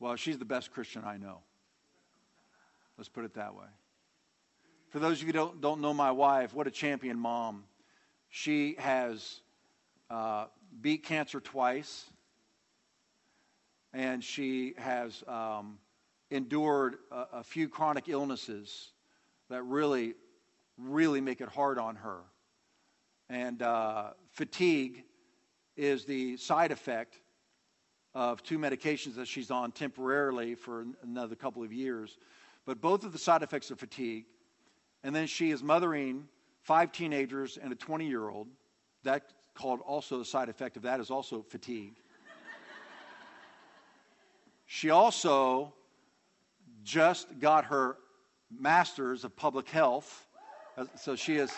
Well, she's the best Christian I know. Let's put it that way. For those of you who don't, don't know my wife, what a champion mom. She has uh, beat cancer twice, and she has um, endured a, a few chronic illnesses that really, really make it hard on her. And uh, fatigue is the side effect of two medications that she's on temporarily for another couple of years. But both of the side effects are fatigue. And then she is mothering five teenagers and a 20 year old. That called also the side effect of that is also fatigue. she also just got her master's of public health. So she is.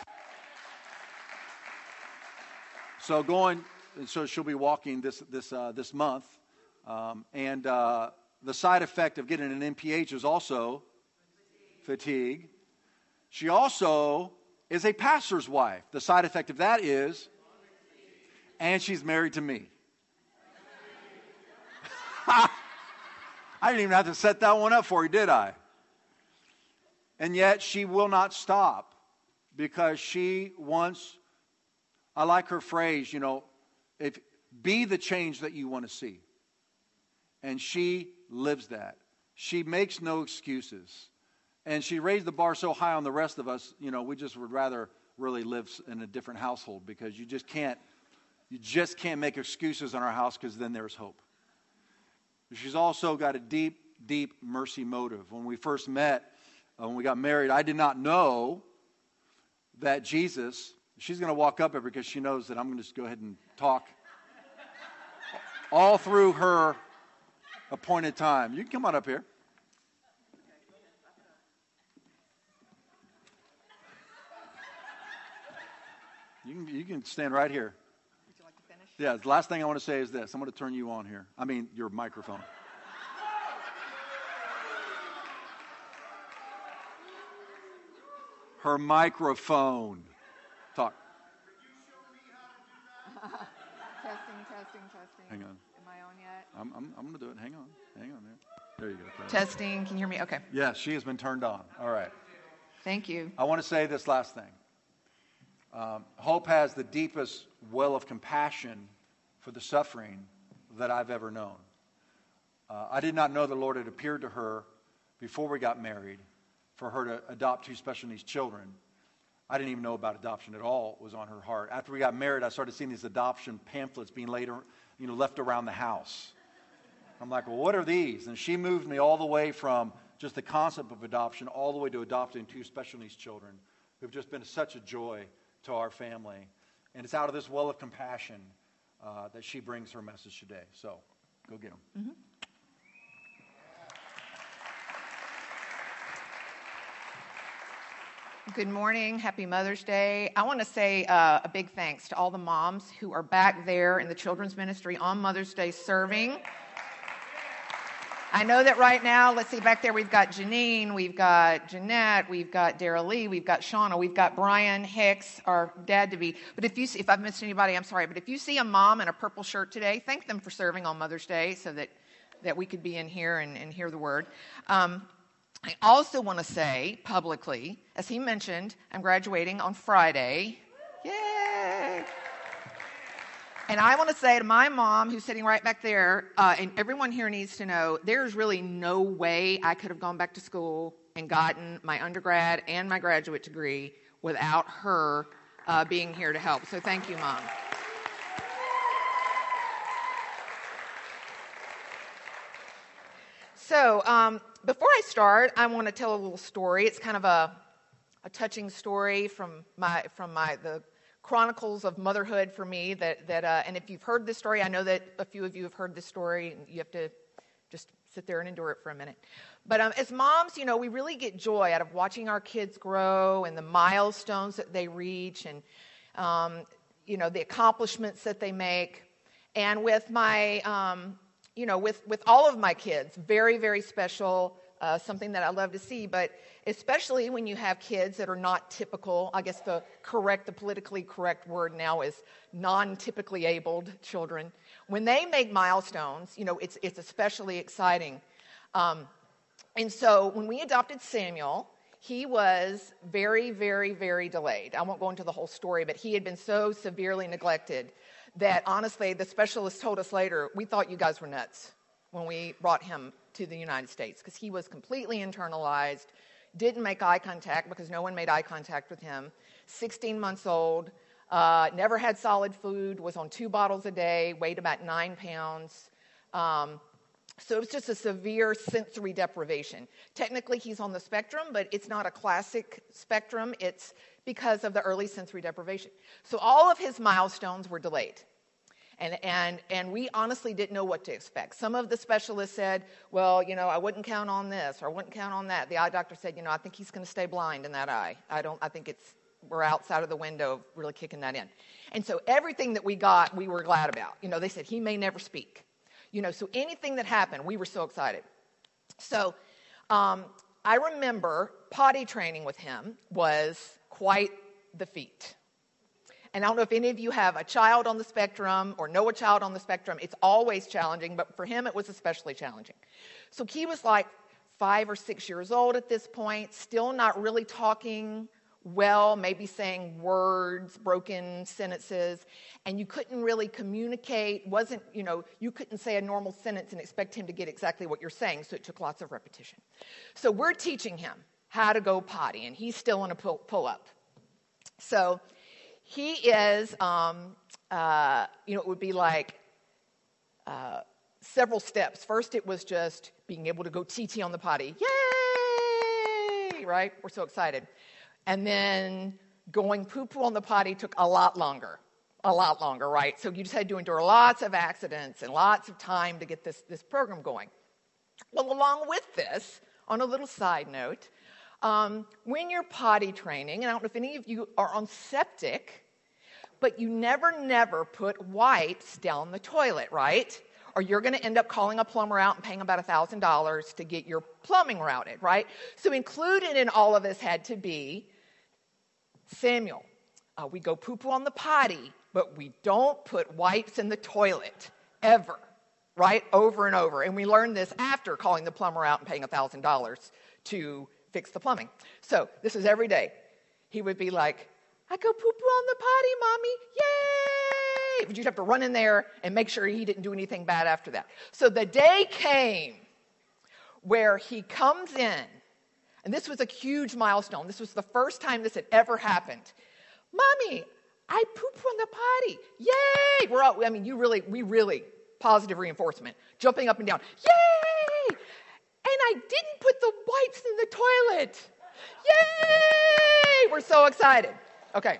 So going, so she'll be walking this this uh, this month, um, and uh, the side effect of getting an MPH is also fatigue. fatigue. She also is a pastor's wife. The side effect of that is, and she's married to me. I didn't even have to set that one up for you, did I? And yet she will not stop because she wants, I like her phrase, you know, if, be the change that you want to see. And she lives that. She makes no excuses. And she raised the bar so high on the rest of us, you know, we just would rather really live in a different household because you just can't, you just can't make excuses in our house because then there's hope. She's also got a deep, deep mercy motive. When we first met, uh, when we got married, I did not know that Jesus, she's going to walk up here because she knows that I'm going to just go ahead and talk all through her appointed time. You can come on up here. You can, you can stand right here. Would you like to finish? Yeah, the last thing I want to say is this I'm going to turn you on here. I mean, your microphone. her microphone. Talk. testing, testing, testing. Hang on. Am I on yet? I'm, I'm, I'm going to do it. Hang on. Hang on there. There you go. Testing. Can you hear me? Okay. Yes, she has been turned on. All right. Thank you. I want to say this last thing. Um, Hope has the deepest well of compassion for the suffering that I've ever known. Uh, I did not know the Lord had appeared to her before we got married for her to adopt two special needs children. I didn't even know about adoption at all. It was on her heart. After we got married, I started seeing these adoption pamphlets being later, you know, left around the house. I'm like, well, what are these? And she moved me all the way from just the concept of adoption all the way to adopting two special needs children who've just been such a joy to our family. And it's out of this well of compassion uh, that she brings her message today. So go get them. Mm-hmm. Good morning. Happy Mother's Day. I want to say uh, a big thanks to all the moms who are back there in the children's ministry on Mother's Day serving. I know that right now, let's see, back there we've got Janine, we've got Jeanette, we've got Daryl Lee, we've got Shauna, we've got Brian Hicks, our dad to be. But if you see, if I've missed anybody, I'm sorry. But if you see a mom in a purple shirt today, thank them for serving on Mother's Day so that, that we could be in here and, and hear the word. Um, I also want to say publicly, as he mentioned, I'm graduating on Friday. Yay! And I want to say to my mom, who's sitting right back there, uh, and everyone here needs to know there's really no way I could have gone back to school and gotten my undergrad and my graduate degree without her uh, being here to help. So thank you, Mom. So, um, before I start, I want to tell a little story. It's kind of a, a touching story from my from my the chronicles of motherhood for me. That that uh, and if you've heard this story, I know that a few of you have heard this story. You have to just sit there and endure it for a minute. But um, as moms, you know, we really get joy out of watching our kids grow and the milestones that they reach, and um, you know the accomplishments that they make. And with my um, you know, with, with all of my kids, very, very special, uh, something that I love to see, but especially when you have kids that are not typical. I guess the correct, the politically correct word now is non typically abled children. When they make milestones, you know, it's, it's especially exciting. Um, and so when we adopted Samuel, he was very, very, very delayed. I won't go into the whole story, but he had been so severely neglected that honestly, the specialist told us later, we thought you guys were nuts when we brought him to the United States because he was completely internalized, didn't make eye contact because no one made eye contact with him, 16 months old, uh, never had solid food, was on two bottles a day, weighed about nine pounds. Um, so it was just a severe sensory deprivation. Technically, he's on the spectrum, but it's not a classic spectrum. It's because of the early sensory deprivation. So all of his milestones were delayed. And, and, and we honestly didn't know what to expect. Some of the specialists said, well, you know, I wouldn't count on this or I wouldn't count on that. The eye doctor said, you know, I think he's going to stay blind in that eye. I don't, I think it's, we're outside of the window of really kicking that in. And so everything that we got, we were glad about. You know, they said he may never speak. You know, so anything that happened, we were so excited. So um, I remember potty training with him was quite the feat. And I don't know if any of you have a child on the spectrum or know a child on the spectrum. It's always challenging, but for him, it was especially challenging. So he was like five or six years old at this point, still not really talking well, maybe saying words, broken sentences, and you couldn't really communicate, wasn't, you know, you couldn't say a normal sentence and expect him to get exactly what you're saying, so it took lots of repetition. So we're teaching him how to go potty, and he's still in a pull, pull up. So he is, um, uh, you know, it would be like uh, several steps. First, it was just being able to go TT on the potty. Yay! Right? We're so excited. And then going poo poo on the potty took a lot longer. A lot longer, right? So you just had to endure lots of accidents and lots of time to get this, this program going. Well, along with this, on a little side note, um, when you're potty training, and I don't know if any of you are on septic, but you never, never put wipes down the toilet, right? Or you're going to end up calling a plumber out and paying about $1,000 to get your plumbing routed, right? So included in all of this had to be Samuel, uh, we go poo poo on the potty, but we don't put wipes in the toilet ever, right? Over and over. And we learned this after calling the plumber out and paying $1,000 to fix the plumbing. So this is every day. He would be like, I go poo poo on the potty, mommy. Yay! But you'd have to run in there and make sure he didn't do anything bad after that. So the day came where he comes in and this was a huge milestone. This was the first time this had ever happened. Mommy, I pooped on the potty. Yay! We're all, I mean, you really, we really, positive reinforcement, jumping up and down. Yay! And I didn't put the wipes in the toilet. Yay! We're so excited. Okay.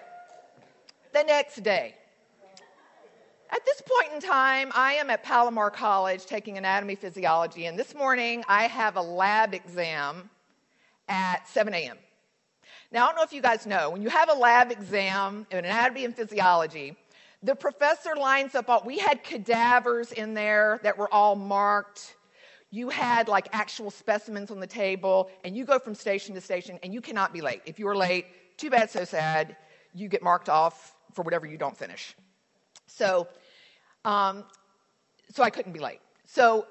The next day. At this point in time, I am at Palomar College taking anatomy physiology, and this morning I have a lab exam at 7 a.m. Now, I don't know if you guys know, when you have a lab exam in anatomy and physiology, the professor lines up all, we had cadavers in there that were all marked. You had like actual specimens on the table, and you go from station to station, and you cannot be late. If you are late, too bad, so sad. You get marked off for whatever you don't finish. So, um, so I couldn't be late. So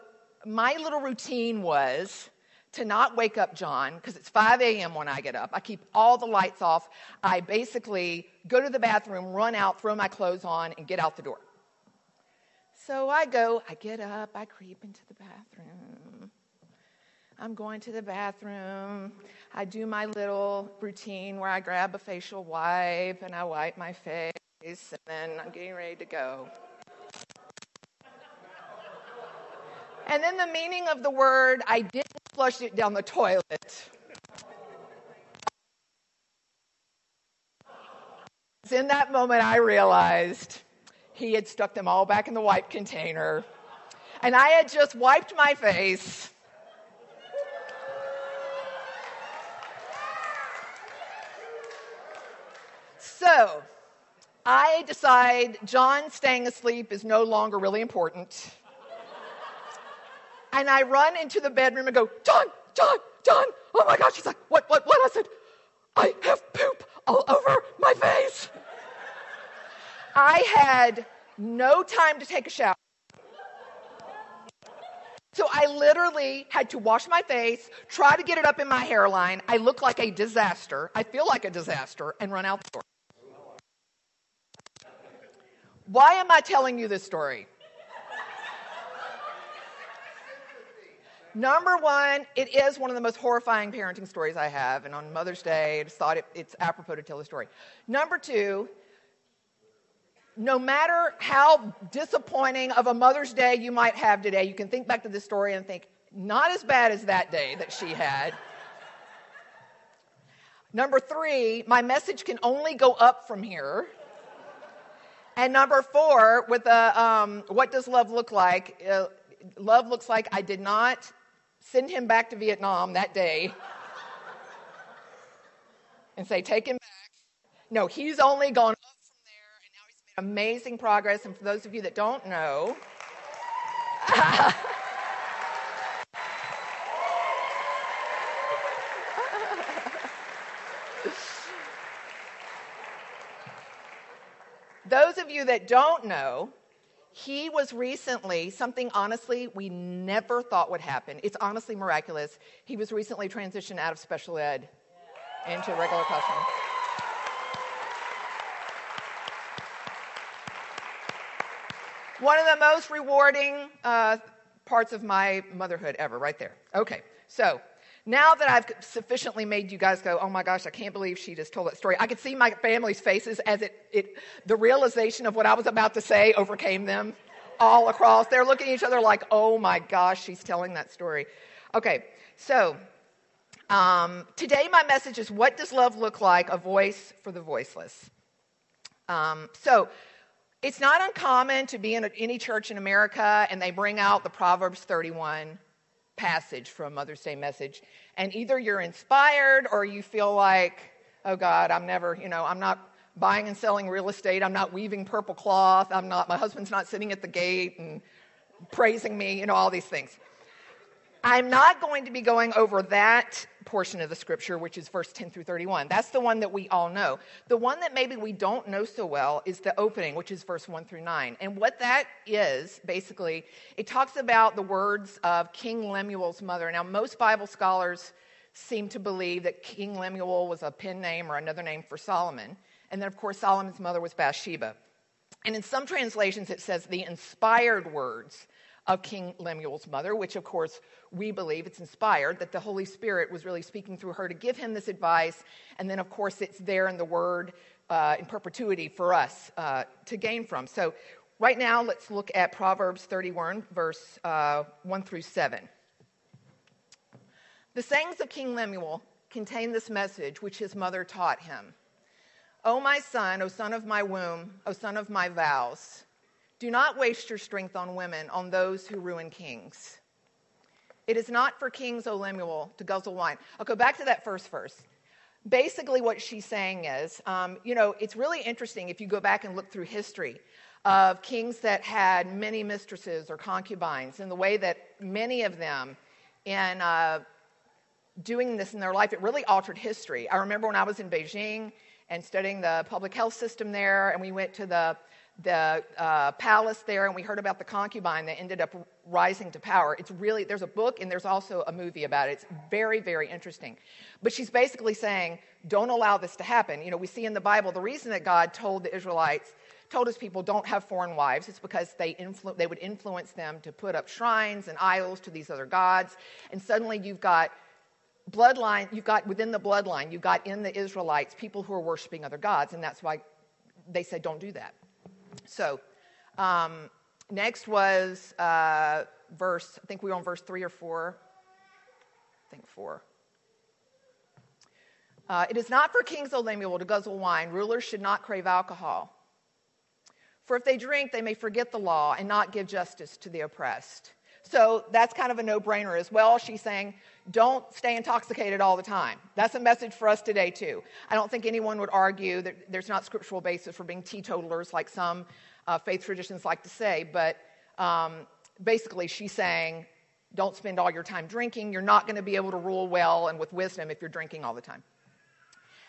my little routine was to not wake up John because it's 5 a.m. when I get up. I keep all the lights off. I basically go to the bathroom, run out, throw my clothes on, and get out the door. So I go, I get up, I creep into the bathroom. I'm going to the bathroom. I do my little routine where I grab a facial wipe and I wipe my face, and then I'm getting ready to go. And then the meaning of the word, I didn't flush it down the toilet. In that moment, I realized he had stuck them all back in the wipe container. And I had just wiped my face. So I decide John staying asleep is no longer really important. And I run into the bedroom and go, John, John, John. Oh my gosh. He's like, what, what, what? I said, I have poop all over my face. I had no time to take a shower. So I literally had to wash my face, try to get it up in my hairline. I look like a disaster. I feel like a disaster and run out the door. Why am I telling you this story? Number one, it is one of the most horrifying parenting stories I have, and on Mother's Day, I just thought it, it's apropos to tell the story. Number two, no matter how disappointing of a Mother's Day you might have today, you can think back to this story and think, not as bad as that day that she had. number three, my message can only go up from here. And number four, with the um, what does love look like? Uh, love looks like I did not send him back to Vietnam that day and say, take him back. No, he's only gone amazing progress. And for those of you that don't know, those of you that don't know, he was recently, something honestly we never thought would happen. It's honestly miraculous. He was recently transitioned out of special ed into regular classroom. One of the most rewarding uh, parts of my motherhood ever, right there. Okay, so now that I've sufficiently made you guys go, oh my gosh, I can't believe she just told that story, I could see my family's faces as it, it the realization of what I was about to say overcame them all across. They're looking at each other like, oh my gosh, she's telling that story. Okay, so um, today my message is what does love look like? A voice for the voiceless. Um, so it's not uncommon to be in any church in America and they bring out the Proverbs 31 passage from Mother's Day message. And either you're inspired or you feel like, oh God, I'm never, you know, I'm not buying and selling real estate. I'm not weaving purple cloth. I'm not, my husband's not sitting at the gate and praising me, you know, all these things. I'm not going to be going over that portion of the scripture, which is verse 10 through 31. That's the one that we all know. The one that maybe we don't know so well is the opening, which is verse 1 through 9. And what that is, basically, it talks about the words of King Lemuel's mother. Now, most Bible scholars seem to believe that King Lemuel was a pen name or another name for Solomon. And then, of course, Solomon's mother was Bathsheba. And in some translations, it says the inspired words of King Lemuel's mother, which of course we believe it's inspired, that the Holy Spirit was really speaking through her to give him this advice. And then, of course, it's there in the Word uh, in perpetuity for us uh, to gain from. So, right now, let's look at Proverbs 31, verse uh, 1 through 7. The sayings of King Lemuel contain this message which his mother taught him. O my son, O son of my womb, O son of my vows, do not waste your strength on women, on those who ruin kings. It is not for kings, O Lemuel, to guzzle wine. I'll go back to that first verse. Basically, what she's saying is, um, you know, it's really interesting if you go back and look through history of kings that had many mistresses or concubines, and the way that many of them, in uh, doing this in their life, it really altered history. I remember when I was in Beijing and studying the public health system there, and we went to the the uh, palace there, and we heard about the concubine that ended up rising to power. It's really, there's a book and there's also a movie about it. It's very, very interesting. But she's basically saying, don't allow this to happen. You know, we see in the Bible the reason that God told the Israelites, told his people, don't have foreign wives, it's because they, influ- they would influence them to put up shrines and idols to these other gods. And suddenly you've got bloodline, you've got within the bloodline, you've got in the Israelites people who are worshiping other gods, and that's why they said, don't do that. So, um, next was uh, verse, I think we were on verse three or four. I think four. Uh, it is not for kings, O Lemuel, to guzzle wine. Rulers should not crave alcohol. For if they drink, they may forget the law and not give justice to the oppressed. So that's kind of a no brainer as well. She's saying, don't stay intoxicated all the time. That's a message for us today, too. I don't think anyone would argue that there's not scriptural basis for being teetotalers like some uh, faith traditions like to say, but um, basically, she's saying, don't spend all your time drinking. You're not going to be able to rule well and with wisdom if you're drinking all the time.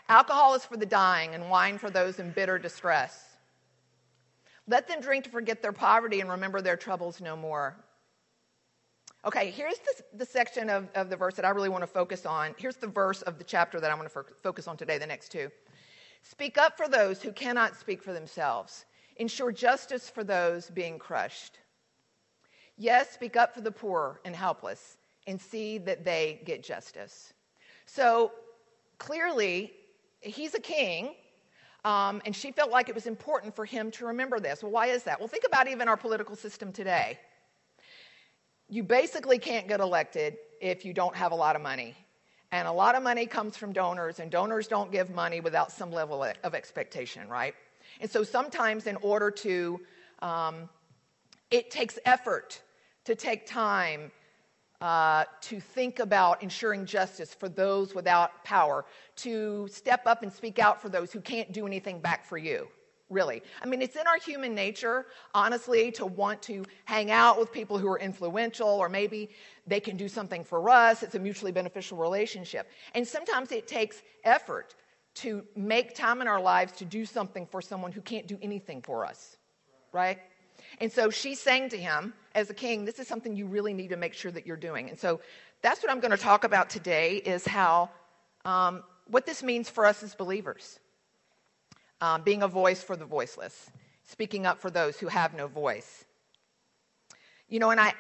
Alcohol is for the dying, and wine for those in bitter distress. Let them drink to forget their poverty and remember their troubles no more. Okay, here's the, the section of, of the verse that I really want to focus on. Here's the verse of the chapter that I'm going to fo- focus on today, the next two. Speak up for those who cannot speak for themselves. Ensure justice for those being crushed. Yes, speak up for the poor and helpless and see that they get justice. So clearly, he's a king, um, and she felt like it was important for him to remember this. Well, why is that? Well, think about even our political system today. You basically can't get elected if you don't have a lot of money. And a lot of money comes from donors, and donors don't give money without some level of expectation, right? And so sometimes, in order to, um, it takes effort to take time uh, to think about ensuring justice for those without power, to step up and speak out for those who can't do anything back for you. Really. I mean, it's in our human nature, honestly, to want to hang out with people who are influential, or maybe they can do something for us. It's a mutually beneficial relationship. And sometimes it takes effort to make time in our lives to do something for someone who can't do anything for us, right? And so she's saying to him, as a king, this is something you really need to make sure that you're doing. And so that's what I'm going to talk about today is how, um, what this means for us as believers. Um, being a voice for the voiceless, speaking up for those who have no voice. You know, and I,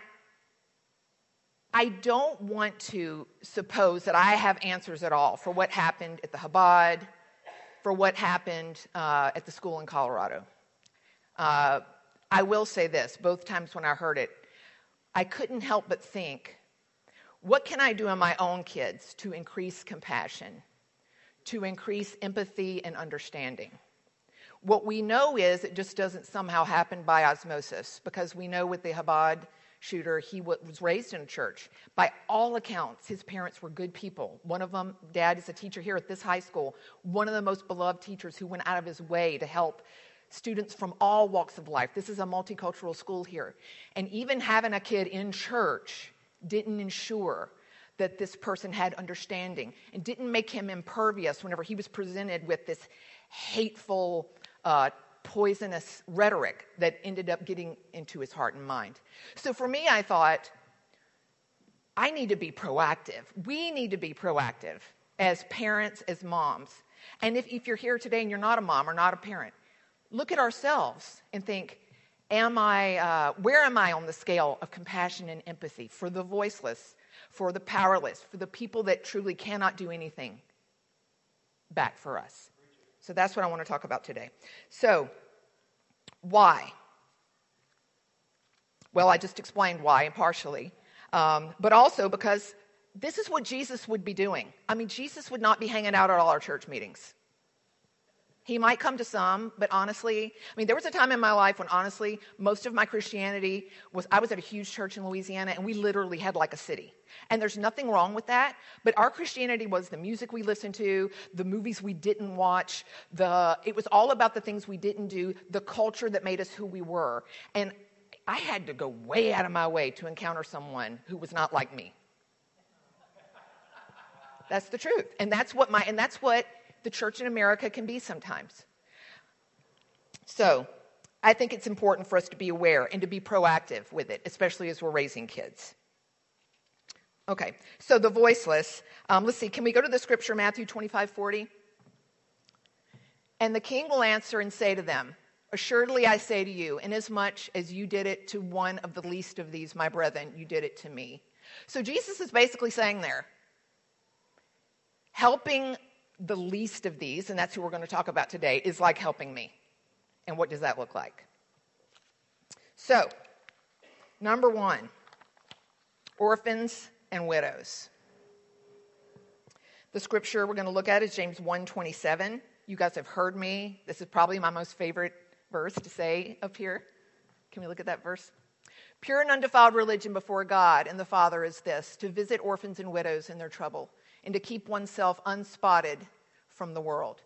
I don't want to suppose that I have answers at all for what happened at the Chabad, for what happened uh, at the school in Colorado. Uh, I will say this both times when I heard it, I couldn't help but think, what can I do in my own kids to increase compassion, to increase empathy and understanding? What we know is it just doesn't somehow happen by osmosis because we know with the Chabad shooter, he was raised in a church. By all accounts, his parents were good people. One of them, dad, is a teacher here at this high school, one of the most beloved teachers who went out of his way to help students from all walks of life. This is a multicultural school here. And even having a kid in church didn't ensure that this person had understanding and didn't make him impervious whenever he was presented with this hateful, uh, poisonous rhetoric that ended up getting into his heart and mind. So for me, I thought, I need to be proactive. We need to be proactive as parents, as moms. And if, if you're here today and you're not a mom or not a parent, look at ourselves and think, am I, uh, where am I on the scale of compassion and empathy for the voiceless, for the powerless, for the people that truly cannot do anything back for us? So that's what I want to talk about today. So, why? Well, I just explained why partially, um, but also because this is what Jesus would be doing. I mean, Jesus would not be hanging out at all our church meetings. He might come to some, but honestly, I mean, there was a time in my life when honestly, most of my Christianity was I was at a huge church in Louisiana and we literally had like a city. And there's nothing wrong with that, but our Christianity was the music we listened to, the movies we didn't watch, the it was all about the things we didn't do, the culture that made us who we were. And I had to go way out of my way to encounter someone who was not like me. That's the truth. And that's what my and that's what the church in America can be sometimes. So, I think it's important for us to be aware and to be proactive with it, especially as we're raising kids. Okay, so the voiceless. Um, let's see, can we go to the scripture, Matthew 25 40? And the king will answer and say to them, Assuredly I say to you, inasmuch as you did it to one of the least of these, my brethren, you did it to me. So Jesus is basically saying there, helping the least of these, and that's who we're going to talk about today, is like helping me. And what does that look like? So, number one orphans and widows. The scripture we're going to look at is James 1:27. You guys have heard me. This is probably my most favorite verse to say up here. Can we look at that verse? Pure and undefiled religion before God and the Father is this to visit orphans and widows in their trouble and to keep oneself unspotted from the world.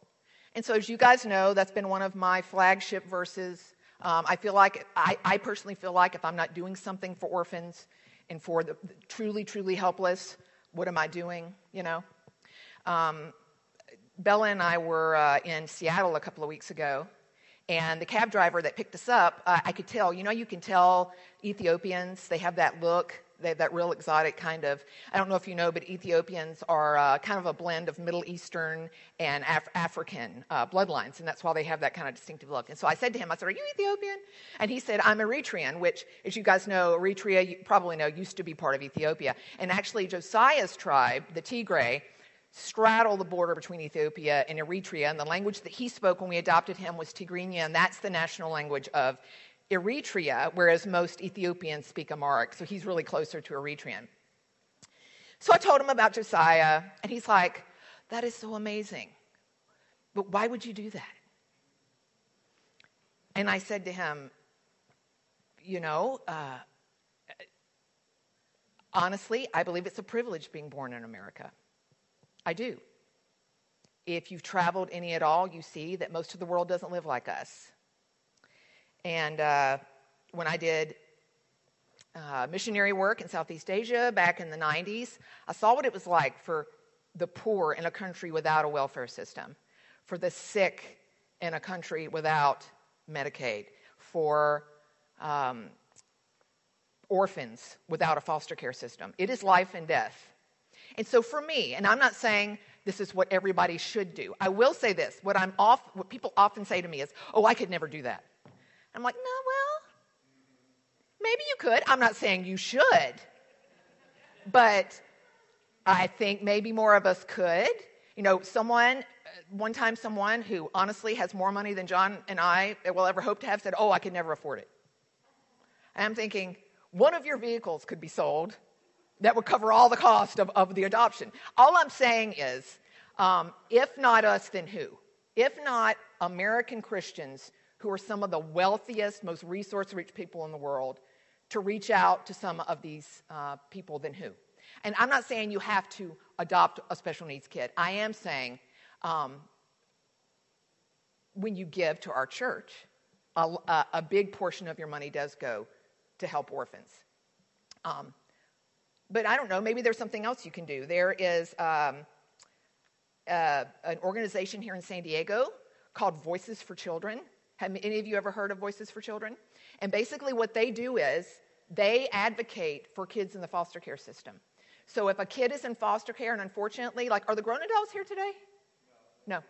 And so, as you guys know, that's been one of my flagship verses. Um, I feel like, I, I, personally feel like if I'm not doing something for orphans and for the, truly, truly helpless, what am I doing? You know? Um, Bella and I were uh, in Seattle a couple of weeks ago, and the cab driver that picked us up, uh, I could tell, you know, you can tell Ethiopians, they have that look They, that real exotic kind of, I don't know if you know, but Ethiopians are uh, kind of a blend of Middle Eastern and Af- African uh, bloodlines, and that's why they have that kind of distinctive look. And so I said to him, I said, Are you Ethiopian? And he said, I'm Eritrean, which, as you guys know, Eritrea, you probably know, used to be part of Ethiopia. And actually, Josiah's tribe, the Tigray, straddle the border between Ethiopia and Eritrea, and the language that he spoke when we adopted him was Tigrinya, and that's the national language of Eritrea, whereas most Ethiopians speak Amharic, so he's really closer to Eritrean. So I told him about Josiah, and he's like, That is so amazing. But why would you do that? And I said to him, You know, uh, honestly, I believe it's a privilege being born in America. I do. If you've traveled any at all, you see that most of the world doesn't live like us. And uh, when I did uh, missionary work in Southeast Asia back in the 90s, I saw what it was like for the poor in a country without a welfare system, for the sick in a country without Medicaid, for um, orphans without a foster care system. It is life and death. And so for me, and I'm not saying this is what everybody should do. I will say this: what I'm off, what people often say to me is, "Oh, I could never do that." I'm like, "No, well, maybe you could. I'm not saying you should, but I think maybe more of us could. You know, someone." One time, someone who honestly has more money than John and I will ever hope to have said, Oh, I could never afford it. And I'm thinking, one of your vehicles could be sold that would cover all the cost of, of the adoption. All I'm saying is, um, if not us, then who? If not American Christians, who are some of the wealthiest, most resource rich people in the world, to reach out to some of these uh, people, than who? And I'm not saying you have to adopt a special needs kid. I am saying um, when you give to our church, a, a, big portion of your money does go to help orphans. Um, but I don't know, maybe there's something else you can do. There is um, uh, an organization here in San Diego called Voices for Children. Have any of you ever heard of Voices for Children? And basically, what they do is they advocate for kids in the foster care system. So if a kid is in foster care, and unfortunately, like, are the grown adults here today? No.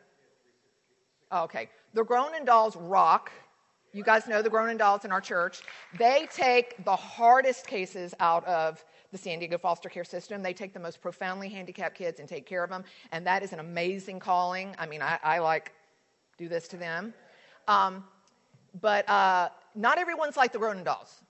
Oh, okay. The grown adults rock. You guys know the grown adults in our church. They take the hardest cases out of the San Diego foster care system. They take the most profoundly handicapped kids and take care of them, and that is an amazing calling. I mean, I, I like do this to them. Um, but uh, not everyone's like the grown dolls.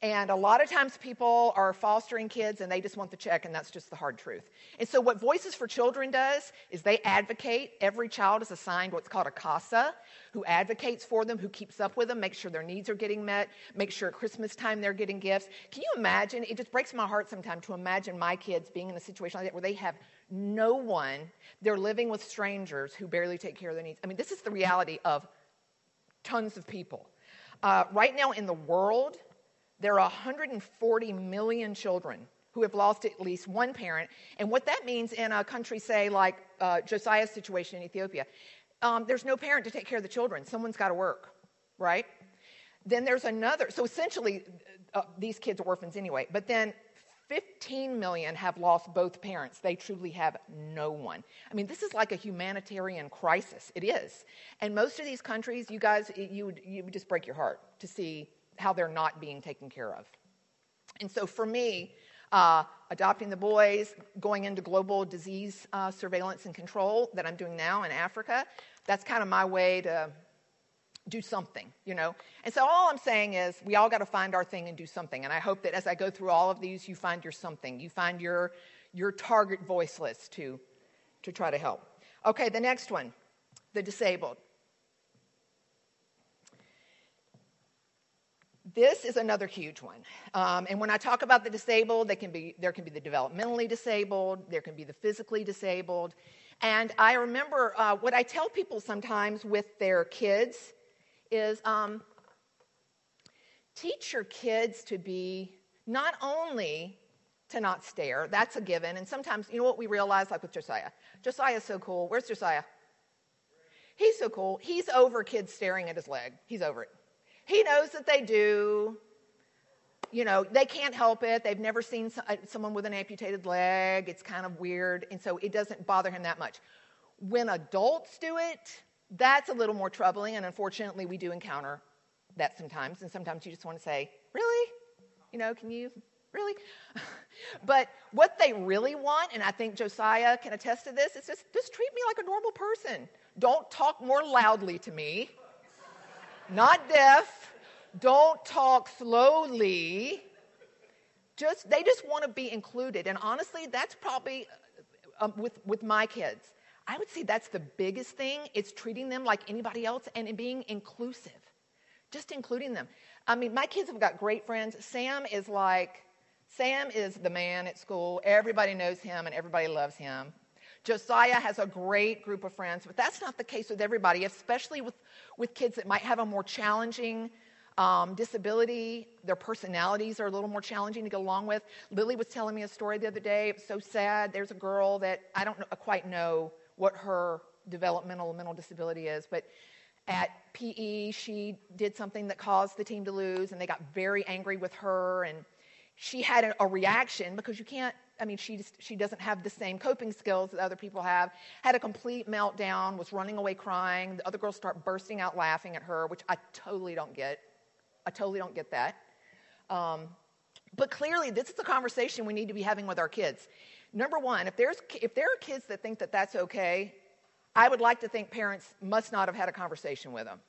And a lot of times people are fostering kids and they just want the check, and that's just the hard truth. And so, what Voices for Children does is they advocate. Every child is assigned what's called a CASA, who advocates for them, who keeps up with them, makes sure their needs are getting met, makes sure at Christmas time they're getting gifts. Can you imagine? It just breaks my heart sometimes to imagine my kids being in a situation like that where they have no one, they're living with strangers who barely take care of their needs. I mean, this is the reality of tons of people. Uh, right now in the world, there are 140 million children who have lost at least one parent. And what that means in a country, say, like uh, Josiah's situation in Ethiopia, um, there's no parent to take care of the children. Someone's got to work, right? Then there's another. So essentially, uh, these kids are orphans anyway. But then 15 million have lost both parents. They truly have no one. I mean, this is like a humanitarian crisis. It is. And most of these countries, you guys, you would, you would just break your heart to see how they're not being taken care of. And so for me, uh, adopting the boys, going into global disease uh, surveillance and control that I'm doing now in Africa, that's kind of my way to do something, you know? And so all I'm saying is we all got to find our thing and do something. And I hope that as I go through all of these, you find your something. You find your, your target voice list to, to try to help. Okay, the next one the disabled. This is another huge one. Um, and when I talk about the disabled, they can be, there can be the developmentally disabled, there can be the physically disabled. And I remember uh, what I tell people sometimes with their kids is um, teach your kids to be not only to not stare, that's a given. And sometimes, you know what we realize, like with Josiah? Josiah's so cool. Where's Josiah? He's so cool. He's over kids staring at his leg. He's over it. He knows that they do. you know, they can't help it. They've never seen uh, someone with an amputated leg. It's kind of weird. And so it doesn't bother him that much. When adults do it, that's a little more troubling. And unfortunately, we do encounter that sometimes. And sometimes you just want to say, really? You know, can you really? but what they really want, and I think Josiah can attest to this, is just, just treat me like a normal person. Don't talk more loudly to me. Not deaf. Don't talk slowly. Just they just want to be included. And honestly, that's probably um, with with my kids. I would say that's the biggest thing. It's treating them like anybody else and being inclusive. Just including them. I mean, my kids have got great friends. Sam is like Sam is the man at school. Everybody knows him and everybody loves him. Josiah has a great group of friends, but that's not the case with everybody, especially with, with kids that might have a more challenging um, disability. Their personalities are a little more challenging to get along with. Lily was telling me a story the other day. It was so sad. There's a girl that I don't know, quite know what her developmental mental disability is, but at PE, she did something that caused the team to lose, and they got very angry with her. And she had a, reaction because you can't I mean, she, just, she doesn't have the same coping skills that other people have. Had a complete meltdown, was running away crying. The other girls start bursting out laughing at her, which I totally don't get. I totally don't get that. Um, but clearly, this is a conversation we need to be having with our kids. Number one, if, there's, if there are kids that think that that's okay, I would like to think parents must not have had a conversation with them,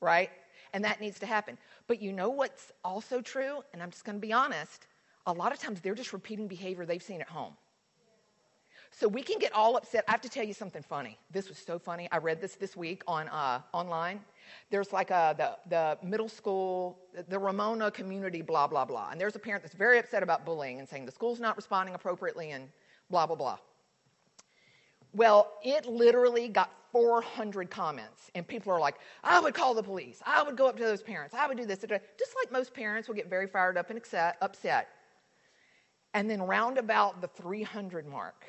right? And that needs to happen. But you know what's also true? And I'm just going to be honest a lot of times they're just repeating behavior they've seen at home. So we can get all upset. I have to tell you something funny. This was so funny. I read this this week on uh, online. There's like a, the, the middle school, the Ramona community, blah, blah, blah. And there's a parent that's very upset about bullying and saying the school's not responding appropriately and blah, blah, blah. Well, it literally got 400 comments, and people are like, I would call the police. I would go up to those parents. I would do this. Just like most parents will get very fired up and upset and then, round about the 300 mark,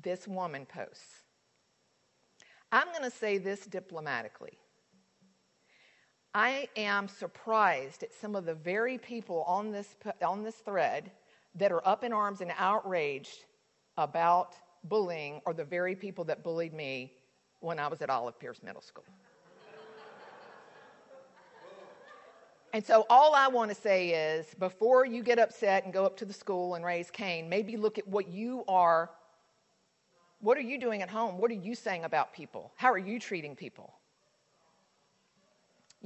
this woman posts. I'm going to say this diplomatically. I am surprised at some of the very people on this, on this thread that are up in arms and outraged about bullying are the very people that bullied me when I was at Olive Peirce Middle School. And so, all I want to say is before you get upset and go up to the school and raise Cain, maybe look at what you are. What are you doing at home? What are you saying about people? How are you treating people?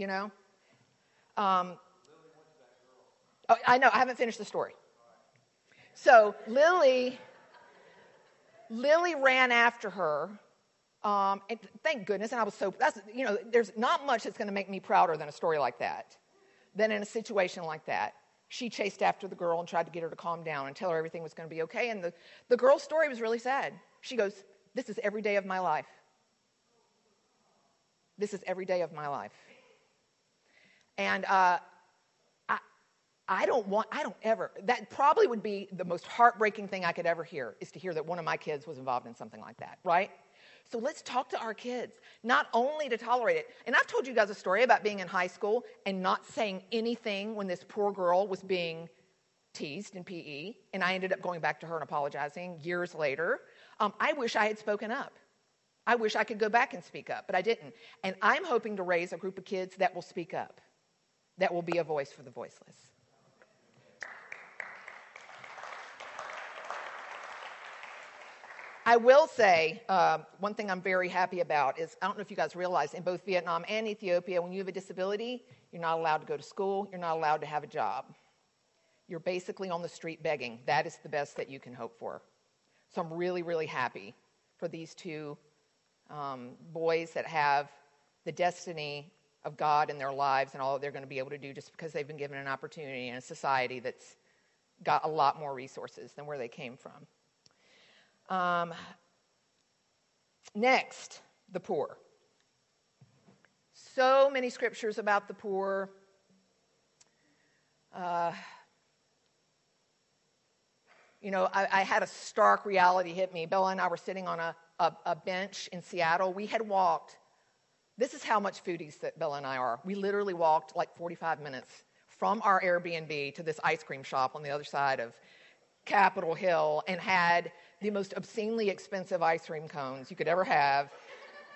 You know? Um, oh, I know, I haven't finished the story. So, Lily. Lily ran after her um, and thank goodness, and I was so, that's, you know, there's not much that's going to make me prouder than a story like that. Then, in a situation like that, she chased after the girl and tried to get her to calm down and tell her everything was going to be okay. And the, the girl's story was really sad. She goes, This is every day of my life. This is every day of my life. And uh, I, I don't want, I don't ever, that probably would be the most heartbreaking thing I could ever hear is to hear that one of my kids was involved in something like that, right? So let's talk to our kids, not only to tolerate it. And I've told you guys a story about being in high school and not saying anything when this poor girl was being teased in PE, and I ended up going back to her and apologizing years later. Um, I wish I had spoken up. I wish I could go back and speak up, but I didn't. And I'm hoping to raise a group of kids that will speak up, that will be a voice for the voiceless. I will say uh, one thing I'm very happy about is I don't know if you guys realize in both Vietnam and Ethiopia, when you have a disability, you're not allowed to go to school, you're not allowed to have a job. You're basically on the street begging. That is the best that you can hope for. So I'm really, really happy for these two um, boys that have the destiny of God in their lives and all they're going to be able to do just because they've been given an opportunity in a society that's got a lot more resources than where they came from. Um, next, the poor. So many scriptures about the poor. Uh, you know, I, I, had a stark reality hit me. Bella and I were sitting on a, a, a bench in Seattle. We had walked, this is how much foodies that Bella and I are. We literally walked like 45 minutes from our Airbnb to this ice cream shop on the other side of Capitol Hill and had the most obscenely expensive ice cream cones you could ever have.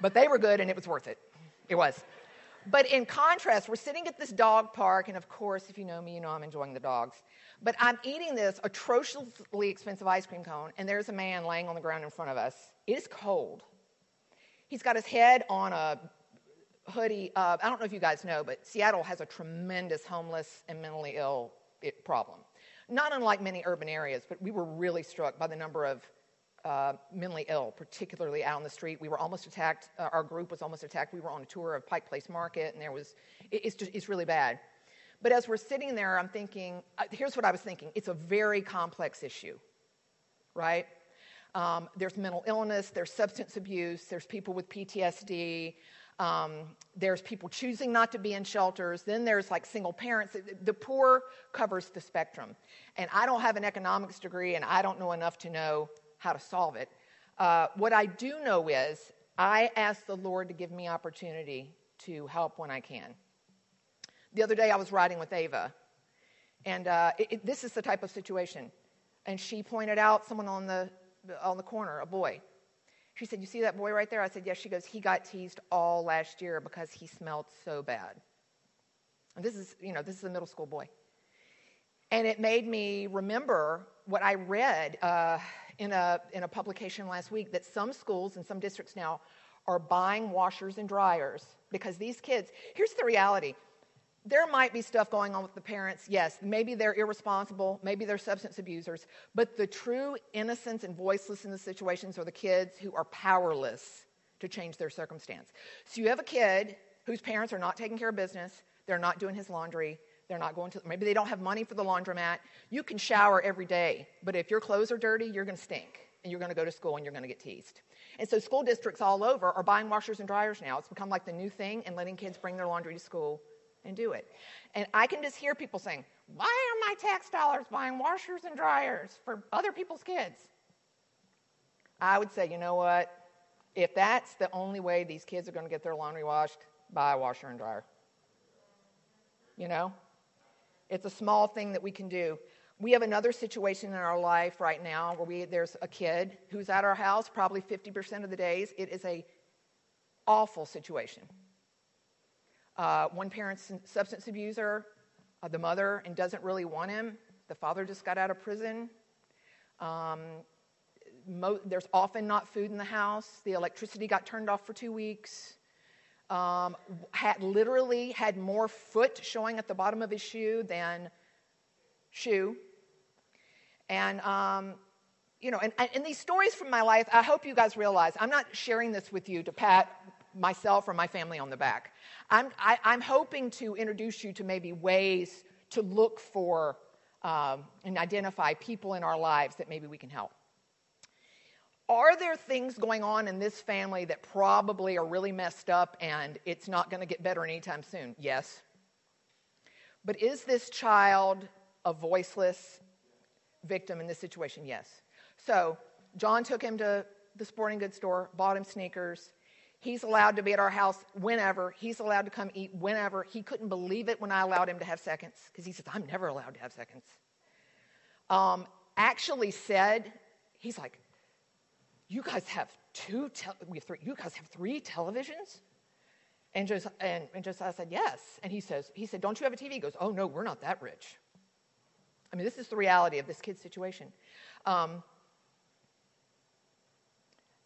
But they were good and it was worth it. It was. But in contrast, we're sitting at this dog park, and of course, if you know me, you know I'm enjoying the dogs. But I'm eating this atrociously expensive ice cream cone, and there's a man laying on the ground in front of us. It is cold. He's got his head on a hoodie. Uh, I don't know if you guys know, but Seattle has a tremendous homeless and mentally ill problem. Not unlike many urban areas, but we were really struck by the number of uh, mentally ill, particularly out on the street. We were almost attacked. Uh, our group was almost attacked. We were on a tour of Pike Place Market, and there was, it, it's just, it's really bad. But as we're sitting there, I'm thinking, uh, here's what I was thinking. It's a very complex issue, right? Um, there's mental illness, there's substance abuse, there's people with PTSD, um, there's people choosing not to be in shelters. Then there's like single parents. The poor covers the spectrum. And I don't have an economics degree, and I don't know enough to know how to solve it. Uh, what I do know is I ask the Lord to give me opportunity to help when I can. The other day I was riding with Ava, and uh, it, it, this is the type of situation. And she pointed out someone on the, on the corner, a boy. She said, You see that boy right there? I said, Yes. She goes, He got teased all last year because he smelled so bad. And this is, you know, this is a middle school boy. And it made me remember what I read. Uh, in a, in a publication last week that some schools and some districts now are buying washers and dryers because these kids, here's the reality. There might be stuff going on with the parents. Yes, maybe they're irresponsible, maybe they're substance abusers, but the true innocence and voiceless in the situations are the kids who are powerless to change their circumstance. So you have a kid whose parents are not taking care of business, they're not doing his laundry, they're not going to, maybe they don't have money for the laundromat. You can shower every day, but if your clothes are dirty, you're going to stink and you're going to go to school and you're going to get teased. And so school districts all over are buying washers and dryers now. It's become like the new thing and letting kids bring their laundry to school and do it. And I can just hear people saying, Why are my tax dollars buying washers and dryers for other people's kids? I would say, you know what? If that's the only way these kids are going to get their laundry washed, buy a washer and dryer. You know? It's a small thing that we can do. We have another situation in our life right now where we, there's a kid who's at our house probably 50% of the days. It is a awful situation. Uh, one parent's substance abuser, uh, the mother, and doesn't really want him. The father just got out of prison. Um, mo- there's often not food in the house. The electricity got turned off for two weeks um, had literally had more foot showing at the bottom of his shoe than shoe. And, um, you know, and, and these stories from my life, I hope you guys realize I'm not sharing this with you to pat myself or my family on the back. I'm, I, i am hoping to introduce you to maybe ways to look for um, and identify people in our lives that maybe we can help. Are there things going on in this family that probably are really messed up and it's not going to get better anytime soon? Yes. But is this child a voiceless victim in this situation? Yes. So, John took him to the sporting goods store, bought him sneakers. He's allowed to be at our house whenever. He's allowed to come eat whenever. He couldn't believe it when I allowed him to have seconds because he says, I'm never allowed to have seconds. Um, actually said, he's like, you guys have two, te- we have three, you guys have three televisions? And, just, and, and Josiah said, yes. And he says, he said, don't you have a TV? He goes, oh, no, we're not that rich. I mean, this is the reality of this kid's situation. Um,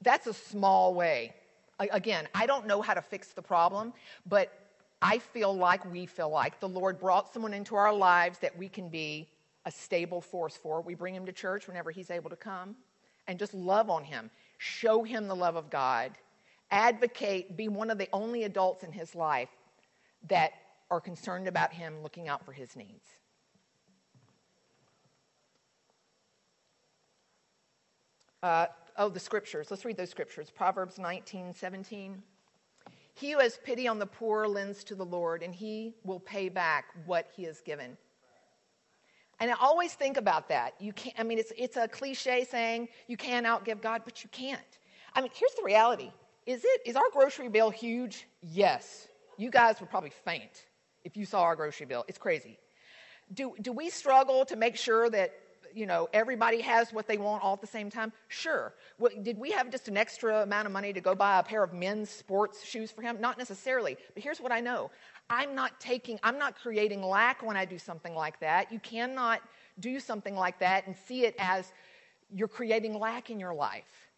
that's a small way. Again, I don't know how to fix the problem, but I feel like we feel like the Lord brought someone into our lives that we can be a stable force for. We bring him to church whenever he's able to come and just love on him. Show him the love of God. Advocate, be one of the only adults in his life that are concerned about him looking out for his needs. Uh, oh, the scriptures. Let's read those scriptures. Proverbs 19, 17. He who has pity on the poor lends to the Lord, and he will pay back what he has given. And I always think about that. You can't, I mean, it's, it's a cliche saying you can't outgive God, but you can't. I mean, here's the reality. Is it, is our grocery bill huge? Yes. You guys would probably faint if you saw our grocery bill. It's crazy. Do, do we struggle to make sure that you know everybody has what they want all at the same time? Sure. What, did we have just an extra amount of money to go buy a pair of men's sports shoes for him? Not necessarily. But here's what I know: I'm not taking, I'm not creating lack when I do something like that. You cannot do something like that and see it as you're creating lack in your life.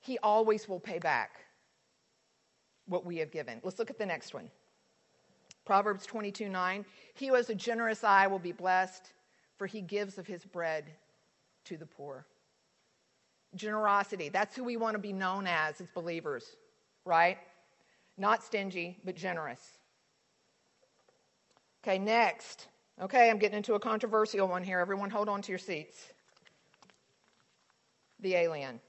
He always will pay back what we have given. Let's look at the next one. Proverbs 22 9. He who has a generous eye will be blessed, for he gives of his bread to the poor. Generosity. That's who we want to be known as as believers, right? Not stingy, but generous. Okay, next. Okay, I'm getting into a controversial one here. Everyone hold on to your seats. The alien.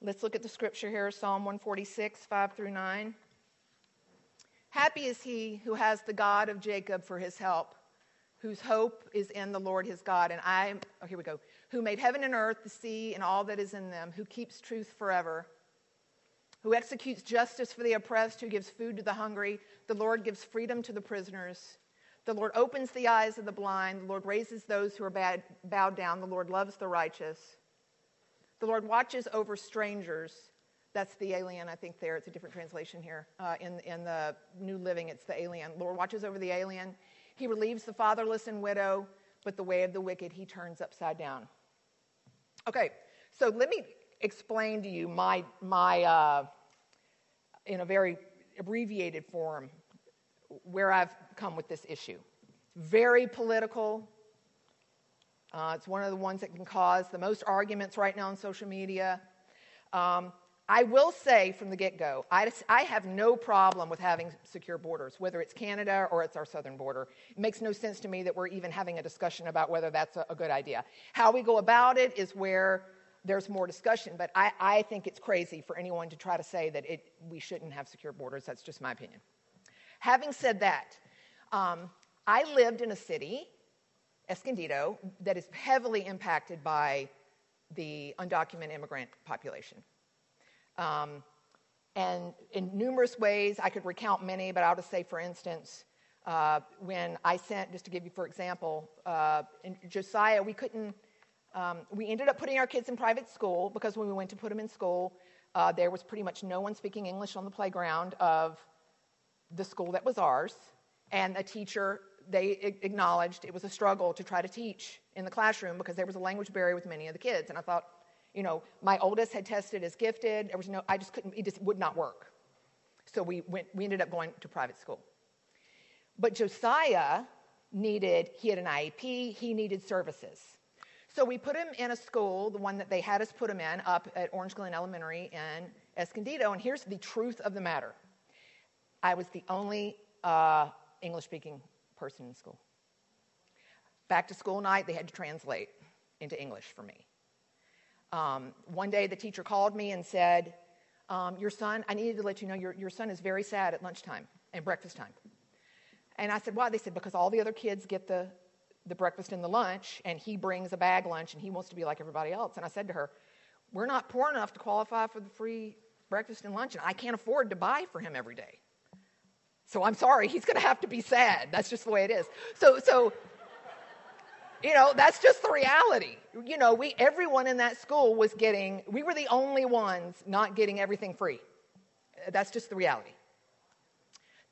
Let's look at the scripture here Psalm 146, 5 through 9. Happy is he who has the God of Jacob for his help, whose hope is in the Lord his God. And I, oh, here we go. Who made heaven and earth, the sea, and all that is in them, who keeps truth forever, who executes justice for the oppressed, who gives food to the hungry. The Lord gives freedom to the prisoners. The Lord opens the eyes of the blind. The Lord raises those who are bad, bowed down. The Lord loves the righteous. The Lord watches over strangers that's the alien, I think, there. It's a different translation here. Uh, in, in the New Living, it's the alien. Lord watches over the alien. He relieves the fatherless and widow, but the way of the wicked he turns upside down. Okay, so let me explain to you my, my uh, in a very abbreviated form, where I've come with this issue. Very political. Uh, it's one of the ones that can cause the most arguments right now on social media. Um, I will say from the get go, I, I, have no problem with having secure borders, whether it's Canada or it's our southern border. It makes no sense to me that we're even having a discussion about whether that's a, a good idea. How we go about it is where there's more discussion, but I, I think it's crazy for anyone to try to say that it, we shouldn't have secure borders. That's just my opinion. Having said that, um, I lived in a city, Escondido, that is heavily impacted by the undocumented immigrant population. Um, and in numerous ways, I could recount many, but I'll just say, for instance, uh, when I sent, just to give you for example, uh, in Josiah, we couldn't, um, we ended up putting our kids in private school because when we went to put them in school, uh, there was pretty much no one speaking English on the playground of the school that was ours. And a teacher, they acknowledged it was a struggle to try to teach in the classroom because there was a language barrier with many of the kids. And I thought, you know, my oldest had tested as gifted. There was no, I just couldn't, it just would not work. So we went, we ended up going to private school. But Josiah needed, he had an IEP, he needed services. So we put him in a school, the one that they had us put him in up at Orange Glen Elementary in Escondido. And here's the truth of the matter I was the only uh, English speaking person in school. Back to school night, they had to translate into English for me. Um, one day the teacher called me and said, um, Your son, I needed to let you know your, your son is very sad at lunchtime and breakfast time. And I said, Why? They said, Because all the other kids get the, the breakfast and the lunch, and he brings a bag lunch and he wants to be like everybody else. And I said to her, We're not poor enough to qualify for the free breakfast and lunch, and I can't afford to buy for him every day. So I'm sorry, he's going to have to be sad. That's just the way it is. So, so you know, that's just the reality. You know, we everyone in that school was getting we were the only ones not getting everything free. That's just the reality.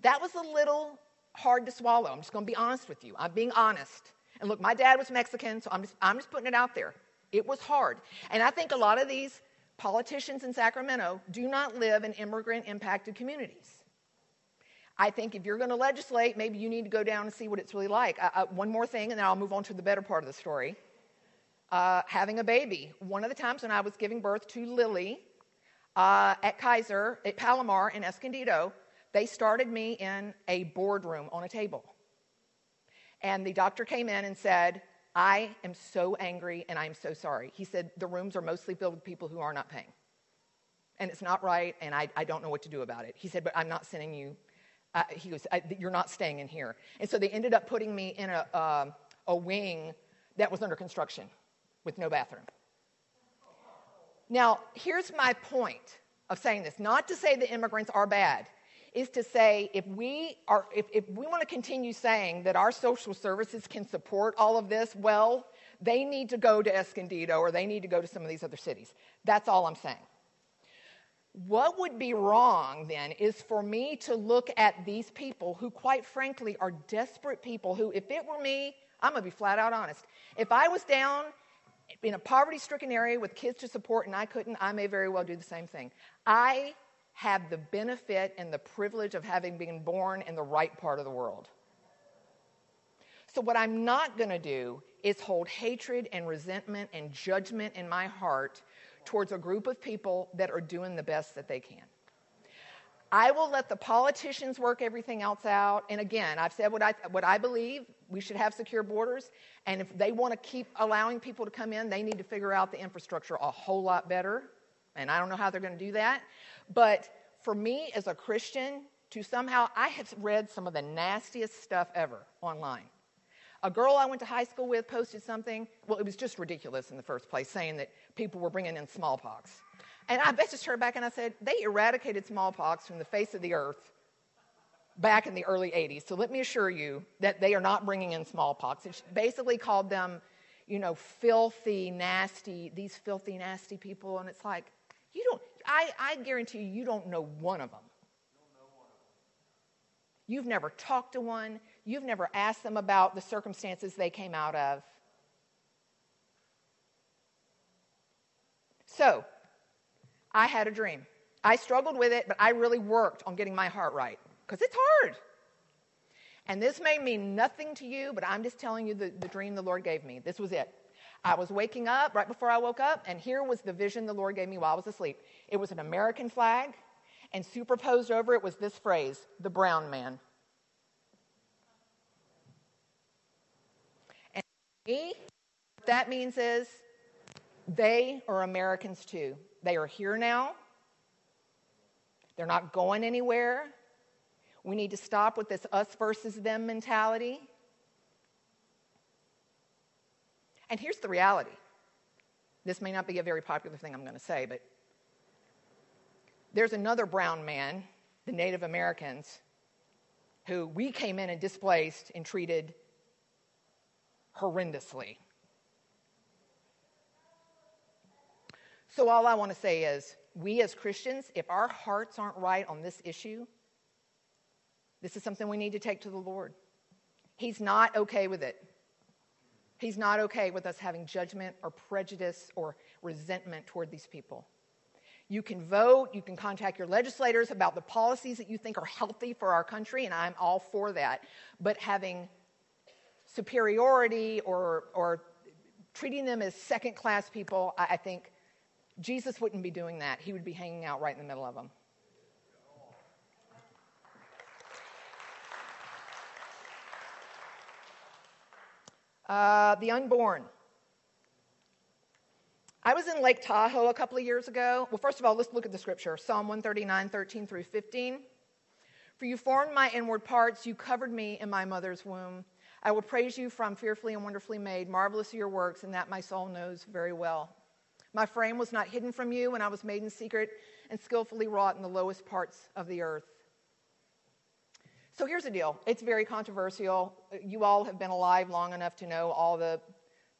That was a little hard to swallow. I'm just going to be honest with you. I'm being honest. And look, my dad was Mexican, so I'm just I'm just putting it out there. It was hard. And I think a lot of these politicians in Sacramento do not live in immigrant impacted communities. I think if you're going to legislate, maybe you need to go down and see what it's really like. Uh, uh, one more thing, and then I'll move on to the better part of the story. Uh, having a baby. One of the times when I was giving birth to Lily uh, at Kaiser, at Palomar in Escondido, they started me in a boardroom on a table. And the doctor came in and said, I am so angry and I'm so sorry. He said, The rooms are mostly filled with people who are not paying. And it's not right, and I, I don't know what to do about it. He said, But I'm not sending you uh, he goes, You're not staying in here. And so they ended up putting me in a, uh, a wing that was under construction with no bathroom. Now, here's my point. of saying this, not to say that immigrants are bad, is to say if we are if, if we want to continue saying that our social services can support all of this, well, they need to go to Escondido or they need to go to some of these other cities. That's all I'm saying. What would be wrong then is for me to look at these people who, quite frankly, are desperate people who, if it were me, I'm going to be flat out honest. If I was down in a poverty stricken area with kids to support and I couldn't, I may very well do the same thing. I have the benefit and the privilege of having been born in the right part of the world. So, what I'm not going to do is hold hatred and resentment and judgment in my heart towards a group of people that are doing the best that they can. I will let the politicians work everything else out. And again, I've said what I, what I believe we should have secure borders. And if they want to keep allowing people to come in, they need to figure out the infrastructure a whole lot better. And I don't know how they're going to do that. But for me as a Christian, to somehow, I have read some of the nastiest stuff ever online. A girl I went to high school with posted something. Well, it was just ridiculous in the first place, saying that people were bringing in smallpox. And I messaged her back and I said, they eradicated smallpox from the face of the earth back in the early 80s. So let me assure you that they are not bringing in smallpox. It basically called them, you know, filthy, nasty, these filthy, nasty people. And it's like, you don't, I, I guarantee you, you don't know one of them. You've never talked to one. You've never asked them about the circumstances they came out of. So, I had a dream. I struggled with it, but I really worked on getting my heart right because it's hard. And this may mean nothing to you, but I'm just telling you the, the dream the Lord gave me. This was it. I was waking up right before I woke up, and here was the vision the Lord gave me while I was asleep. It was an American flag, and superposed over it was this phrase the brown man. Me, what that means is they are Americans too. They are here now, they're not going anywhere. We need to stop with this us versus them mentality. And here's the reality this may not be a very popular thing I'm going to say, but there's another brown man, the Native Americans, who we came in and displaced and treated horrendously. So, all I want to say is we as Christians, if our hearts aren't right on this issue, this is something we need to take to the Lord. He's not okay with it. He's not okay with us having judgment or prejudice or resentment toward these people. You can vote, you can contact your legislators about the policies that you think are healthy for our country, and I'm all for that. But having superiority or, or treating them as second class people, I, I think Jesus wouldn't be doing that. He would be hanging out right in the middle of them. Uh, the unborn. I was in Lake Tahoe a couple of years ago. Well, first of all, let's look at the scripture Psalm 139, 13 through 15. For you formed my inward parts, you covered me in my mother's womb. I will praise you from fearfully and wonderfully made. Marvelous are your works, and that my soul knows very well. My frame was not hidden from you when I was made in secret and skillfully wrought in the lowest parts of the earth. So here's the deal it's very controversial. You all have been alive long enough to know all the,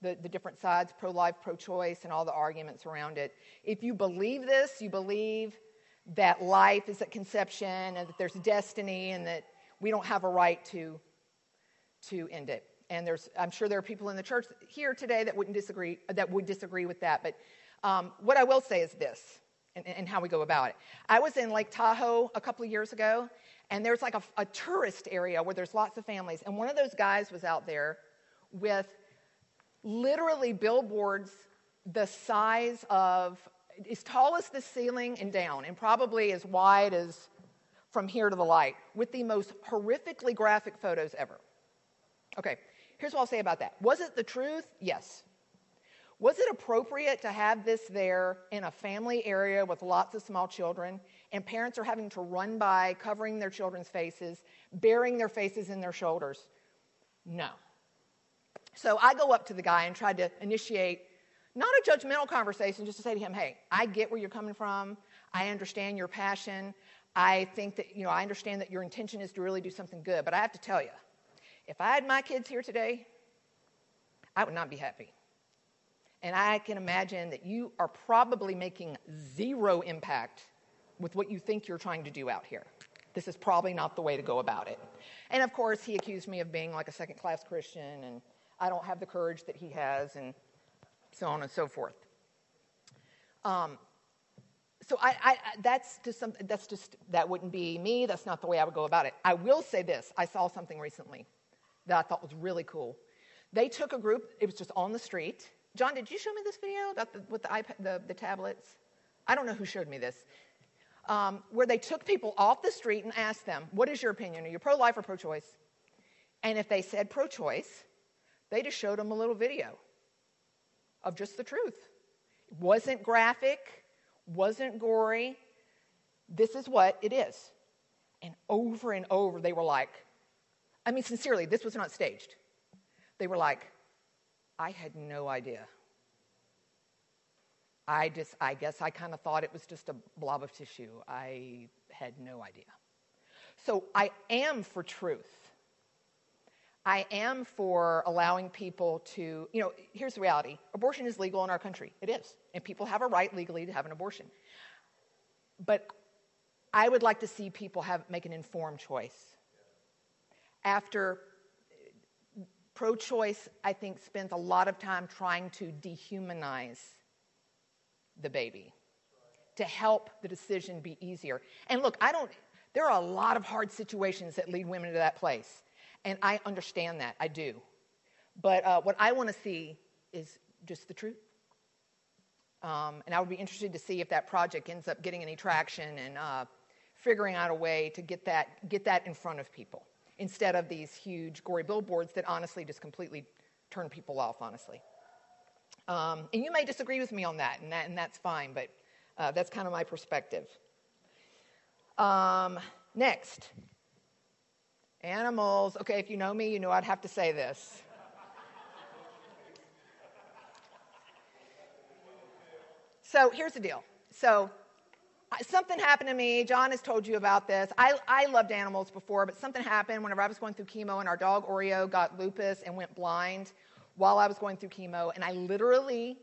the, the different sides pro life, pro choice, and all the arguments around it. If you believe this, you believe that life is at conception and that there's destiny and that we don't have a right to, to end it. And there's, I'm sure there are people in the church here today that wouldn't disagree, that would disagree with that. But um, what I will say is this, and, and, how we go about it. I was in Lake Tahoe a couple of years ago, and there's like a, a tourist area where there's lots of families. And one of those guys was out there with literally billboards the size of as tall as the ceiling and down, and probably as wide as from here to the light, with the most horrifically graphic photos ever. Okay, here's what I'll say about that. Was it the truth? Yes. Was it appropriate to have this there in a family area with lots of small children and parents are having to run by covering their children's faces, burying their faces in their shoulders? No. So I go up to the guy and try to initiate not a judgmental conversation, just to say to him, hey, I get where you're coming from. I understand your passion. I think that, you know, I understand that your intention is to really do something good. But I have to tell you, if I had my kids here today, I would not be happy. And I can imagine that you are probably making zero impact with what you think you're trying to do out here. This is probably not the way to go about it. And of course, he accused me of being like a second class Christian, and I don't have the courage that he has, and so on and so forth. Um, so I, I, that's just some, that's just that wouldn't be me. That's not the way I would go about it. I will say this: I saw something recently that I thought was really cool. They took a group. It was just on the street. John, did you show me this video about the, with the iPad, the, the tablets? I don't know who showed me this. Um, where they took people off the street and asked them, "What is your opinion? Are you pro-life or pro-choice?" And if they said pro-choice, they just showed them a little video of just the truth. It wasn't graphic, wasn't gory. This is what it is. And over and over, they were like, I mean, sincerely, this was not staged. They were like, I had no idea. I just, I guess I kind of thought it was just a blob of tissue. I had no idea. So I am for truth. I am for allowing people to, you know, here's the reality abortion is legal in our country. It is. And people have a right legally to have an abortion. But I would like to see people have, make an informed choice. After pro choice, I think, spends a lot of time trying to dehumanize the baby to help the decision be easier. And look, I don't, there are a lot of hard situations that lead women to that place. And I understand that, I do. But uh, what I want to see is just the truth. Um, and I would be interested to see if that project ends up getting any traction and uh, figuring out a way to get that, get that in front of people instead of these huge gory billboards that honestly just completely turn people off, honestly. Um, and you may disagree with me on that, and, that, and that's fine, but uh, that's kind of my perspective. Um, next, animals. Okay, if you know me, you know I'd have to say this. so here's the deal. So something happened to me. John has told you about this. I, I loved animals before, but something happened whenever I was going through chemo, and our dog Oreo got lupus and went blind while I was going through chemo. And I literally,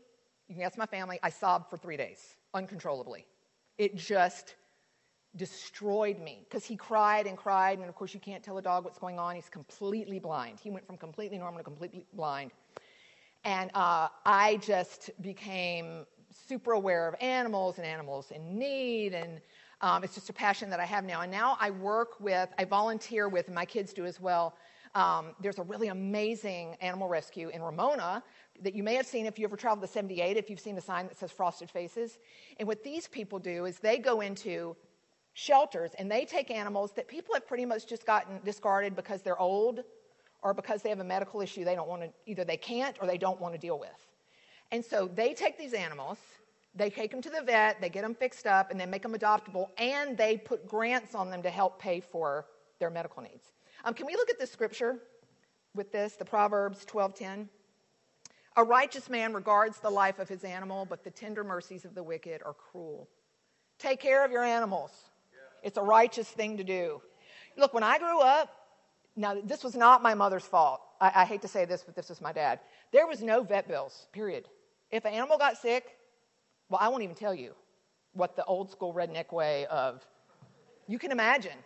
you can ask my family, I sobbed for three days uncontrollably. It just destroyed me because he cried and cried. And of course, you can't tell a dog what's going on. He's completely blind. He went from completely normal to completely blind. And uh, I just became super aware of animals and animals in need. And um, it's just a passion that I have now. And now I work with, I volunteer with, and my kids do as well. Um, there's a really amazing animal rescue in Ramona that you may have seen if you ever traveled to 78, if you've seen the sign that says Frosted Faces. And what these people do is they go into shelters and they take animals that people have pretty much just gotten discarded because they're old or because they have a medical issue they don't want to, either they can't or they don't want to deal with. And so they take these animals, they take them to the vet, they get them fixed up, and they make them adoptable, and they put grants on them to help pay for their medical needs. Um, can we look at the scripture with this, the Proverbs 12:10? A righteous man regards the life of his animal, but the tender mercies of the wicked are cruel. Take care of your animals. It's a righteous thing to do. Look, when I grew up, now this was not my mother's fault. I, I hate to say this, but this was my dad. There was no vet bills, period. If an animal got sick, well, I won't even tell you what the old school redneck way of, you can imagine.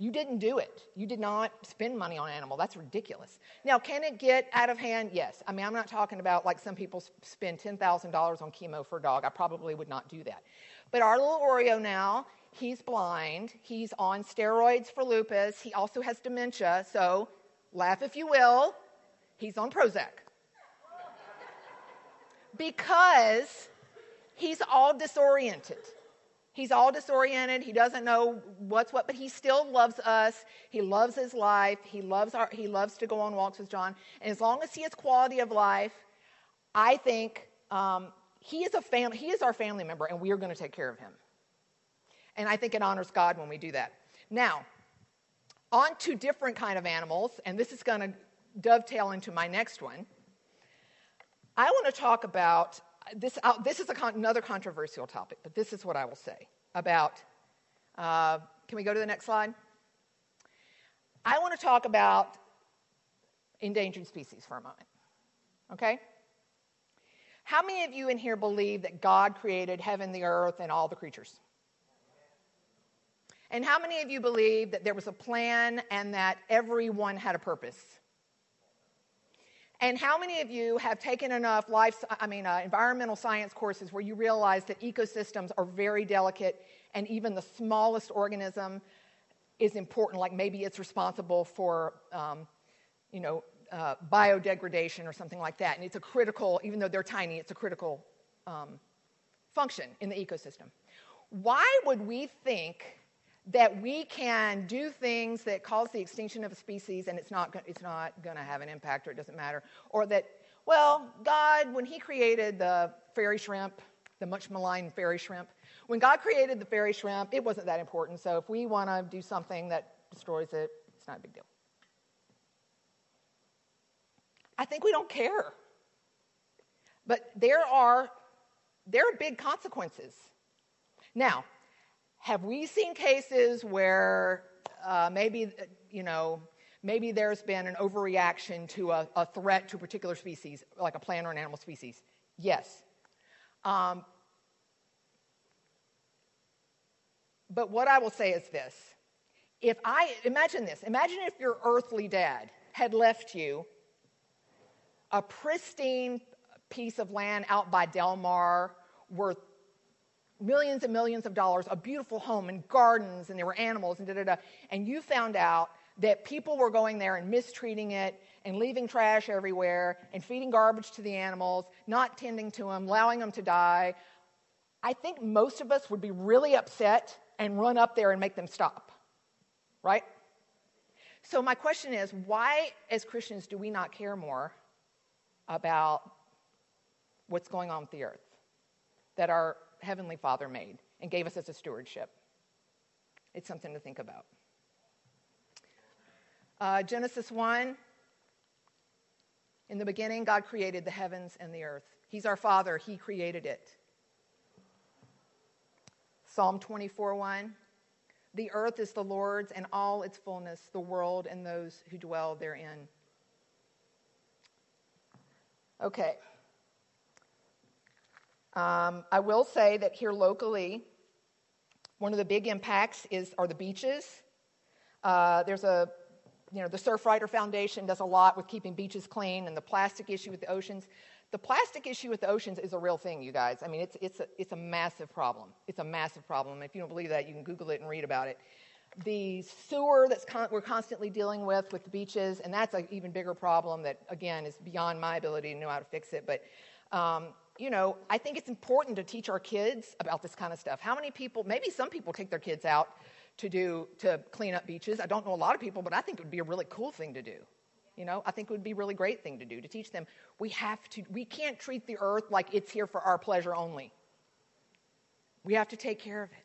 You didn't do it. You did not spend money on an animal. That's ridiculous. Now, can it get out of hand? Yes. I mean, I'm not talking about like some people spend $10,000 on chemo for a dog. I probably would not do that. But our little Oreo now, he's blind. He's on steroids for lupus. He also has dementia. So, laugh if you will, he's on Prozac. Because he's all disoriented. He's all disoriented. He doesn't know what's what, but he still loves us. He loves his life. He loves, our, he loves to go on walks with John. And as long as he has quality of life, I think um, he is a family, he is our family member, and we are going to take care of him. And I think it honors God when we do that. Now, on to different kind of animals, and this is going to dovetail into my next one. I want to talk about this. Uh, this is con- another controversial topic, but this is what I will say. about. Uh, can we go to the next slide? I want to talk about endangered species for a moment. Okay? How many of you in here believe that God created heaven, the earth, and all the creatures? And how many of you believe that there was a plan and that everyone had a purpose? And how many of you have taken enough life, I mean, uh, environmental science courses where you realize that ecosystems are very delicate and even the smallest organism is important, like maybe it's responsible for, um, you know, uh, biodegradation or something like that. And it's a critical, even though they're tiny, it's a critical um, function in the ecosystem. Why would we think that we can do things that cause the extinction of a species and it's not, it's not going to have an impact or it doesn't matter. Or that, well, God, when He created the fairy shrimp, the much maligned fairy shrimp, when God created the fairy shrimp, it wasn't that important. So if we want to do something that destroys it, it's not a big deal. I think we don't care. But there are, there are big consequences. Now, have we seen cases where uh, maybe, you know, maybe there's been an overreaction to a, a, threat to a particular species, like a plant or an animal species? Yes. Um, but what I will say is this. If I, imagine this, imagine if your earthly dad had left you a pristine piece of land out by Del Mar worth millions and millions of dollars, a beautiful home and gardens, and there were animals and da da da, and you found out that people were going there and mistreating it and leaving trash everywhere and feeding garbage to the animals, not tending to them, allowing them to die, I think most of us would be really upset and run up there and make them stop. Right? So, my question is why, as Christians, do we not care more about what's going on with the earth? That our Heavenly Father made and gave us as a stewardship. It's something to think about. Uh, Genesis 1 In the beginning, God created the heavens and the earth. He's our Father, He created it. Psalm 24 1 The earth is the Lord's and all its fullness, the world and those who dwell therein. Okay. Um, I will say that here locally, one of the big impacts is are the beaches. Uh, there's a, you know, the Surfrider Foundation does a lot with keeping beaches clean, and the plastic issue with the oceans. The plastic issue with the oceans is a real thing, you guys. I mean, it's it's a, it's a massive problem. It's a massive problem. If you don't believe that, you can Google it and read about it. The sewer that's con- we're constantly dealing with with the beaches, and that's an even bigger problem that again is beyond my ability to know how to fix it. But um, you know, I think it's important to teach our kids about this kind of stuff. How many people, maybe some people take their kids out to do, to clean up beaches. I don't know a lot of people, but I think it would be a really cool thing to do. You know, I think it would be a really great thing to do to teach them we have to, we can't treat the earth like it's here for our pleasure only. We have to take care of it.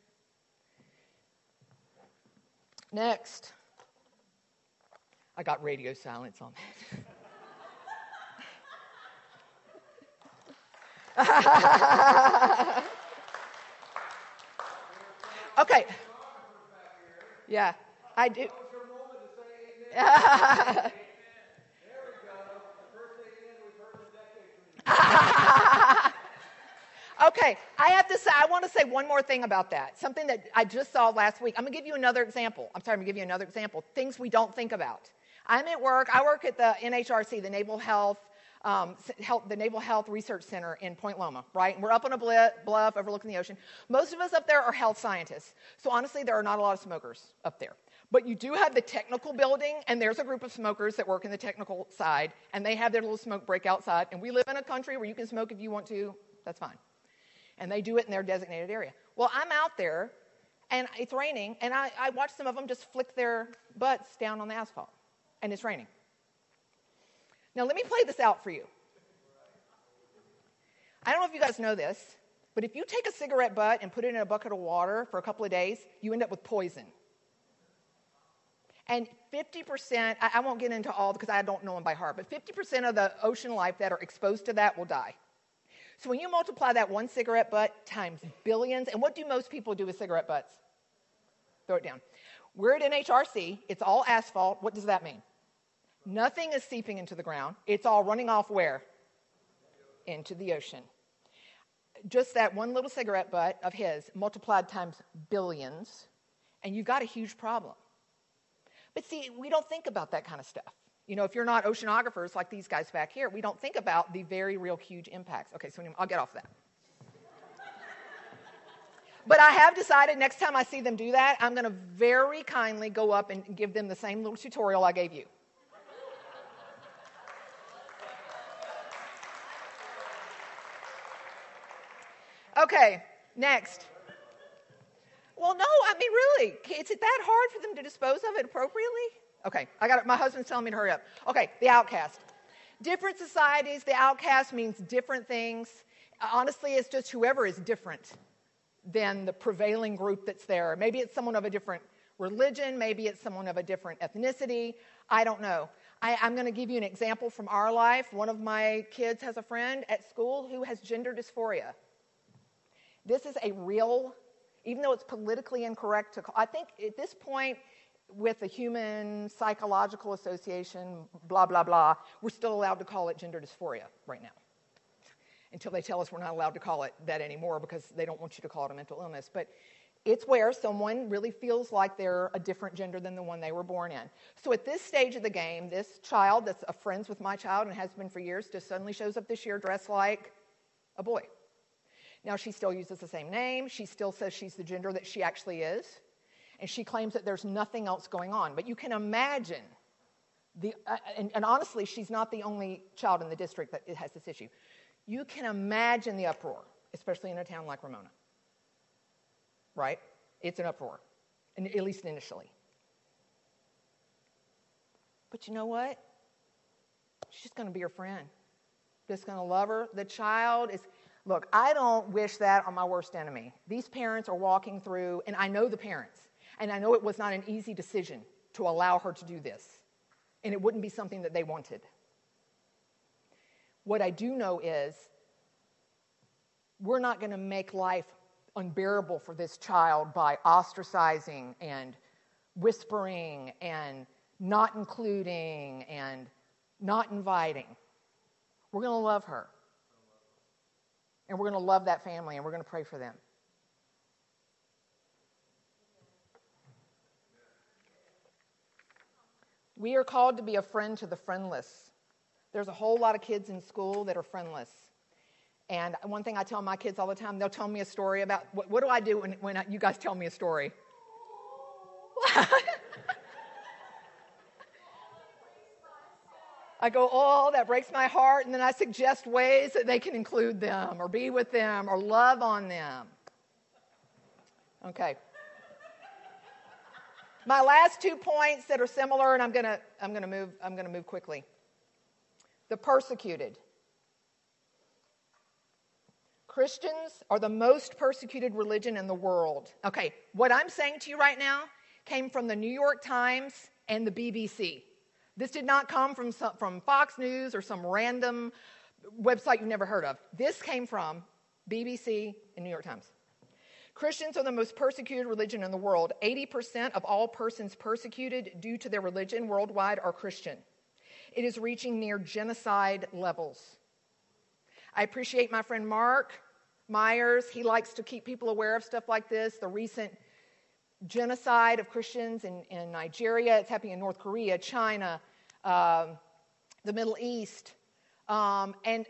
Next. I got radio silence on that. okay. Yeah, I do. okay, I have to say, I want to say one more thing about that. Something that I just saw last week. I'm going to give you another example. I'm sorry, I'm going to give you another example. Things we don't think about. I'm at work. I work at the NHRC, the Naval Health um, health, the Naval Health Research Center in Point Loma, right? And we're up on a bluff overlooking the ocean. Most of us up there are health scientists. So honestly, there are not a lot of smokers up there. But you do have the technical building, and there's a group of smokers that work in the technical side, and they have their little smoke break outside. And we live in a country where you can smoke if you want to, that's fine. And they do it in their designated area. Well, I'm out there, and it's raining, and I, I watch some of them just flick their butts down on the asphalt, and it's raining. Now, let me play this out for you. I don't know if you guys know this, but if you take a cigarette butt and put it in a bucket of water for a couple of days, you end up with poison. And 50%, I, won't get into all because I don't know them by heart, but 50% of the ocean life that are exposed to that will die. So when you multiply that one cigarette butt times billions, and what do most people do with cigarette butts? Throw it down. We're at NHRC, it's all asphalt. What does that mean? Nothing is seeping into the ground. It's all running off where? Into the ocean. Just that one little cigarette butt of his multiplied times billions, and you've got a huge problem. But see, we don't think about that kind of stuff. You know, if you're not oceanographers like these guys back here, we don't think about the very real huge impacts. Okay, so I'll get off that. but I have decided next time I see them do that, I'm going to very kindly go up and give them the same little tutorial I gave you. Okay, next. Well, no, I mean, really, is it that hard for them to dispose of it appropriately? Okay, I got it. My husband's telling me to hurry up. Okay, the outcast. Different societies, the outcast means different things. Honestly, it's just whoever is different than the prevailing group that's there. Maybe it's someone of a different religion, maybe it's someone of a different ethnicity. I don't know. I, am going to give you an example from our life. One of my kids has a friend at school who has gender dysphoria. This is a real, even though it's politically incorrect to call, I think at this point, with the Human Psychological Association, blah, blah, blah, we're still allowed to call it gender dysphoria right now. Until they tell us we're not allowed to call it that anymore because they don't want you to call it a mental illness. But it's where someone really feels like they're a different gender than the one they were born in. So at this stage of the game, this child that's a friends with my child and has been for years just suddenly shows up this year dressed like a boy. Now she still uses the same name. She still says she's the gender that she actually is and she claims that there's nothing else going on. But you can imagine the, uh, and, and, honestly, she's not the only child in the district that has this issue. You can imagine the uproar, especially in a town like Ramona. Right? It's an uproar, at least initially. But you know what? She's just going to be her friend. Just going to love her. The child is. Look, I don't wish that on my worst enemy. These parents are walking through, and I know the parents. And I know it was not an easy decision to allow her to do this, and it wouldn't be something that they wanted. What I do know is we're not going to make life unbearable for this child by ostracizing and whispering and not including and not inviting. We're going to love her. And we're going to love that family and we're going to pray for them. We are called to be a friend to the friendless. There's a whole lot of kids in school that are friendless. And one thing I tell my kids all the time, they'll tell me a story about what, what do I do when, when I, you guys tell me a story? I go, oh, that breaks my heart. And then I suggest ways that they can include them or be with them or love on them. Okay. My last two points that are similar, and I'm to I'm to move I'm to move quickly. The persecuted. Christians are the most persecuted religion in the world. Okay, what I'm saying to you right now came from the New York Times and the BBC. This did not come from, some, from Fox News or some random website you've never heard of. This came from BBC and New York Times. Christians are the most persecuted religion in the world. 80% of all persons persecuted due to their religion worldwide are Christian. It is reaching near genocide levels. I appreciate my friend Mark Myers. He likes to keep people aware of stuff like this. The recent genocide of Christians in, in Nigeria, it's happening in North Korea, China, um, the Middle East. Um, and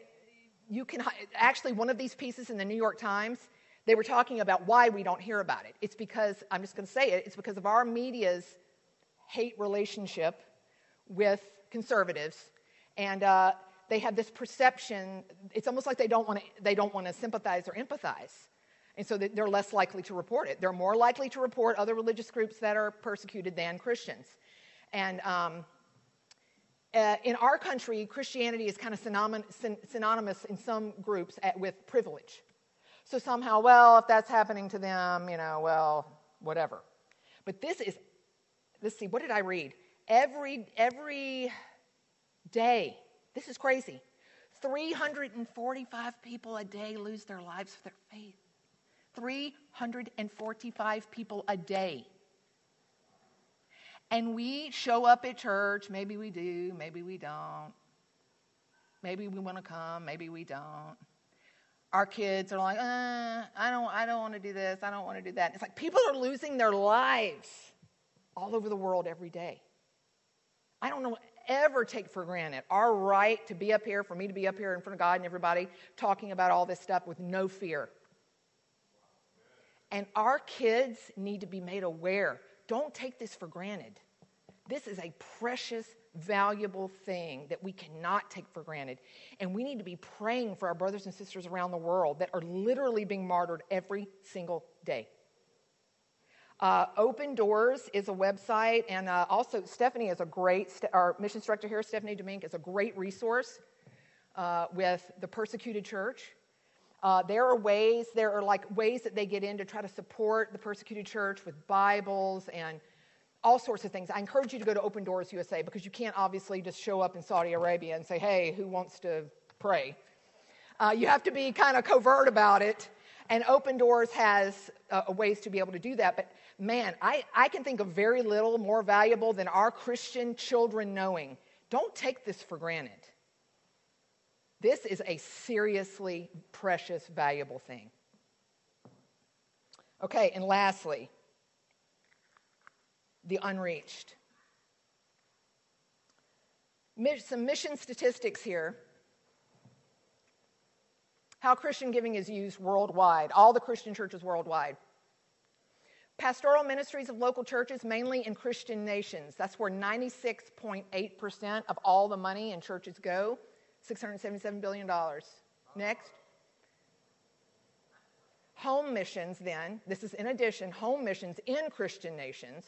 you can actually, one of these pieces in the New York Times they were talking about why we don't hear about it. It's because, I'm just going to say it, it's because of our media's hate relationship with conservatives. And uh, they have this perception, it's almost like they don't want to, they don't want to sympathize or empathize. And so they're less likely to report it. They're more likely to report other religious groups that are persecuted than Christians. And um, uh, in our country, Christianity is kind of synonymous in some groups at, with privilege. So somehow, well, if that's happening to them, you know, well, whatever. But this is, let's see, what did I read? Every, every day, this is crazy. 345 people a day lose their lives for their faith. 345 people a day. And we show up at church. Maybe we do, maybe we don't. Maybe we want to come, maybe we don't. Our kids are like, uh, I don't, I don't want to do this, I don't want to do that. It's like people are losing their lives all over the world every day. I don't know ever take for granted our right to be up here, for me to be up here in front of God and everybody talking about all this stuff with no fear. And our kids need to be made aware. Don't take this for granted. This is a precious, valuable thing that we cannot take for granted. And we need to be praying for our brothers and sisters around the world that are literally being martyred every single day. Uh, Open Doors is a website, and uh, also Stephanie is a great, our mission instructor here, Stephanie Domink, is a great resource uh, with the persecuted church. Uh, there are ways, there are like ways that they get in to try to support the persecuted church with Bibles and all sorts of things. I encourage you to go to Open Doors USA because you can't obviously just show up in Saudi Arabia and say, hey, who wants to pray? Uh, you have to be kind of covert about it. And Open Doors has uh, ways to be able to do that. But man, I, I can think of very little more valuable than our Christian children knowing. Don't take this for granted. This is a seriously precious, valuable thing. Okay, and lastly, the unreached. Some mission statistics here. How Christian giving is used worldwide, all the Christian churches worldwide. Pastoral ministries of local churches, mainly in Christian nations. That's where 96.8% of all the money in churches go. $677 billion. Next. Home missions, then, this is in addition, home missions in Christian nations,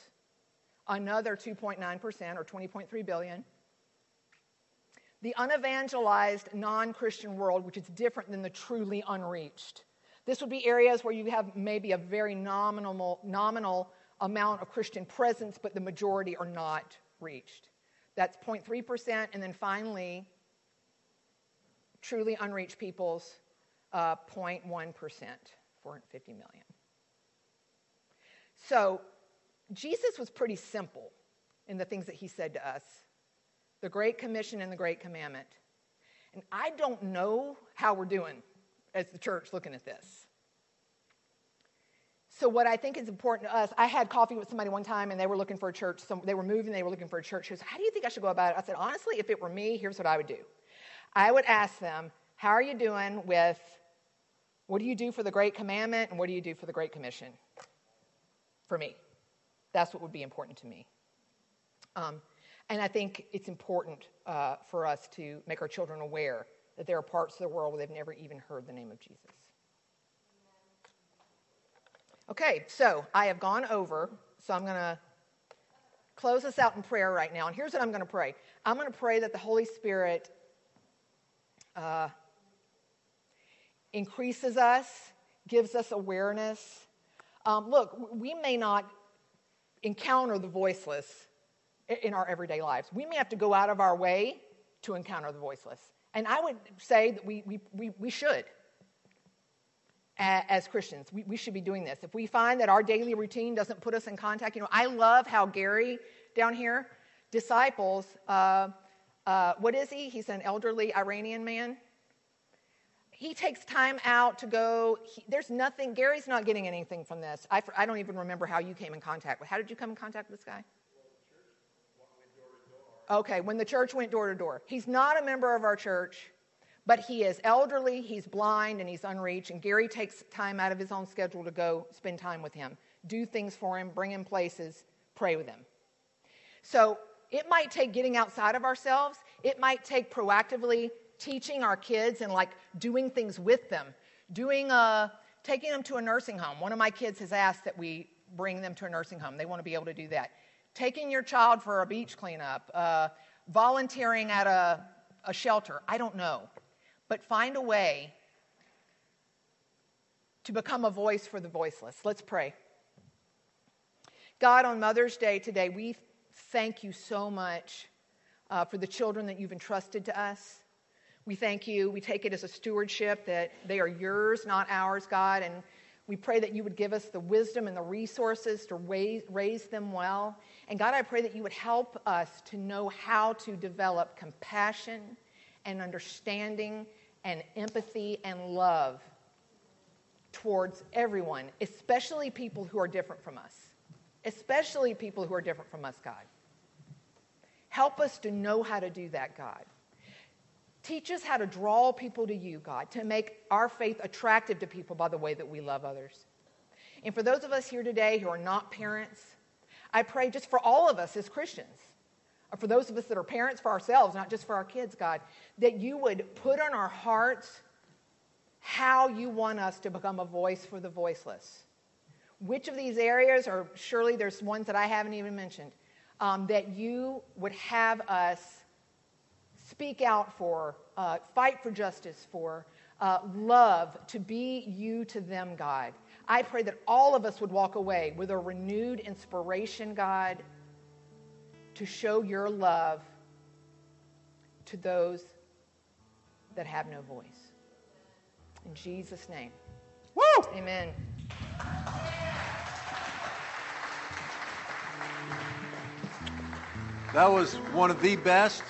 another 2.9% or 20.3 billion. The unevangelized non Christian world, which is different than the truly unreached. This would be areas where you have maybe a very nominal, nominal amount of Christian presence, but the majority are not reached. That's 0.3%. And then finally, truly unreached peoples, uh, 0.1%, 450 million. So Jesus was pretty simple in the things that he said to us the Great Commission and the Great Commandment. And I don't know how we're doing as the church looking at this. So, what I think is important to us, I had coffee with somebody one time and they were looking for a church. So they were moving, they were looking for a church. She How do you think I should go about it? I said, Honestly, if it were me, here's what I would do. I would ask them, How are you doing with what do you do for the Great Commandment and what do you do for the Great Commission? For me. That's what would be important to me. Um, and I think it's important uh, for us to make our children aware that there are parts of the world where they've never even heard the name of Jesus. Okay, so I have gone over, so I'm going to close us out in prayer right now. And here's what I'm going to pray I'm going to pray that the Holy Spirit uh, increases us, gives us awareness. Um, look, we may not encounter the voiceless in our everyday lives. We may have to go out of our way to encounter the voiceless. And I would say that we, we, we, we should, as Christians. We, we should be doing this. If we find that our daily routine doesn't put us in contact, you know, I love how Gary down here, disciples, uh, uh, what is he? He's an elderly Iranian man. He takes time out to go. He, there's nothing, Gary's not getting anything from this. I, I don't even remember how you came in contact with. How did you come in contact with this guy? Okay, when the church went door to door. He's not a member of our church, but he is elderly, he's blind, and he's unreached. And Gary takes time out of his own schedule to go spend time with him, do things for him, bring him places, pray with him. So it might take getting outside of ourselves, it might take proactively teaching our kids and like doing things with them, doing a, uh, taking them to a nursing home. One of my kids has asked that we bring them to a nursing home. They want to be able to do that taking your child for a beach cleanup, uh, volunteering at a, a shelter. I don't know. But find a way to become a voice for the voiceless. Let's pray. God, on Mother's Day today, we thank you so much uh, for the children that you've entrusted to us. We thank you. We take it as a stewardship that they are yours, not ours, God. And we pray that you would give us the wisdom and the resources to raise, raise them well. And God, I pray that you would help us to know how to develop compassion and understanding and empathy and love towards everyone, especially people who are different from us. Especially people who are different from us, God. Help us to know how to do that, God. Teach us how to draw people to you, God, to make our faith attractive to people by the way that we love others. And for those of us here today who are not parents, I pray just for all of us as Christians, or for those of us that are parents for ourselves, not just for our kids, God, that you would put on our hearts how you want us to become a voice for the voiceless. Which of these areas, or surely there's ones that I haven't even mentioned, um, that you would have us speak out for, uh, fight for justice for, uh, love, to be you to them, God. I pray that all of us would walk away with a renewed inspiration, God, to show your love to those that have no voice. In Jesus' name. Woo! Amen. That was one of the best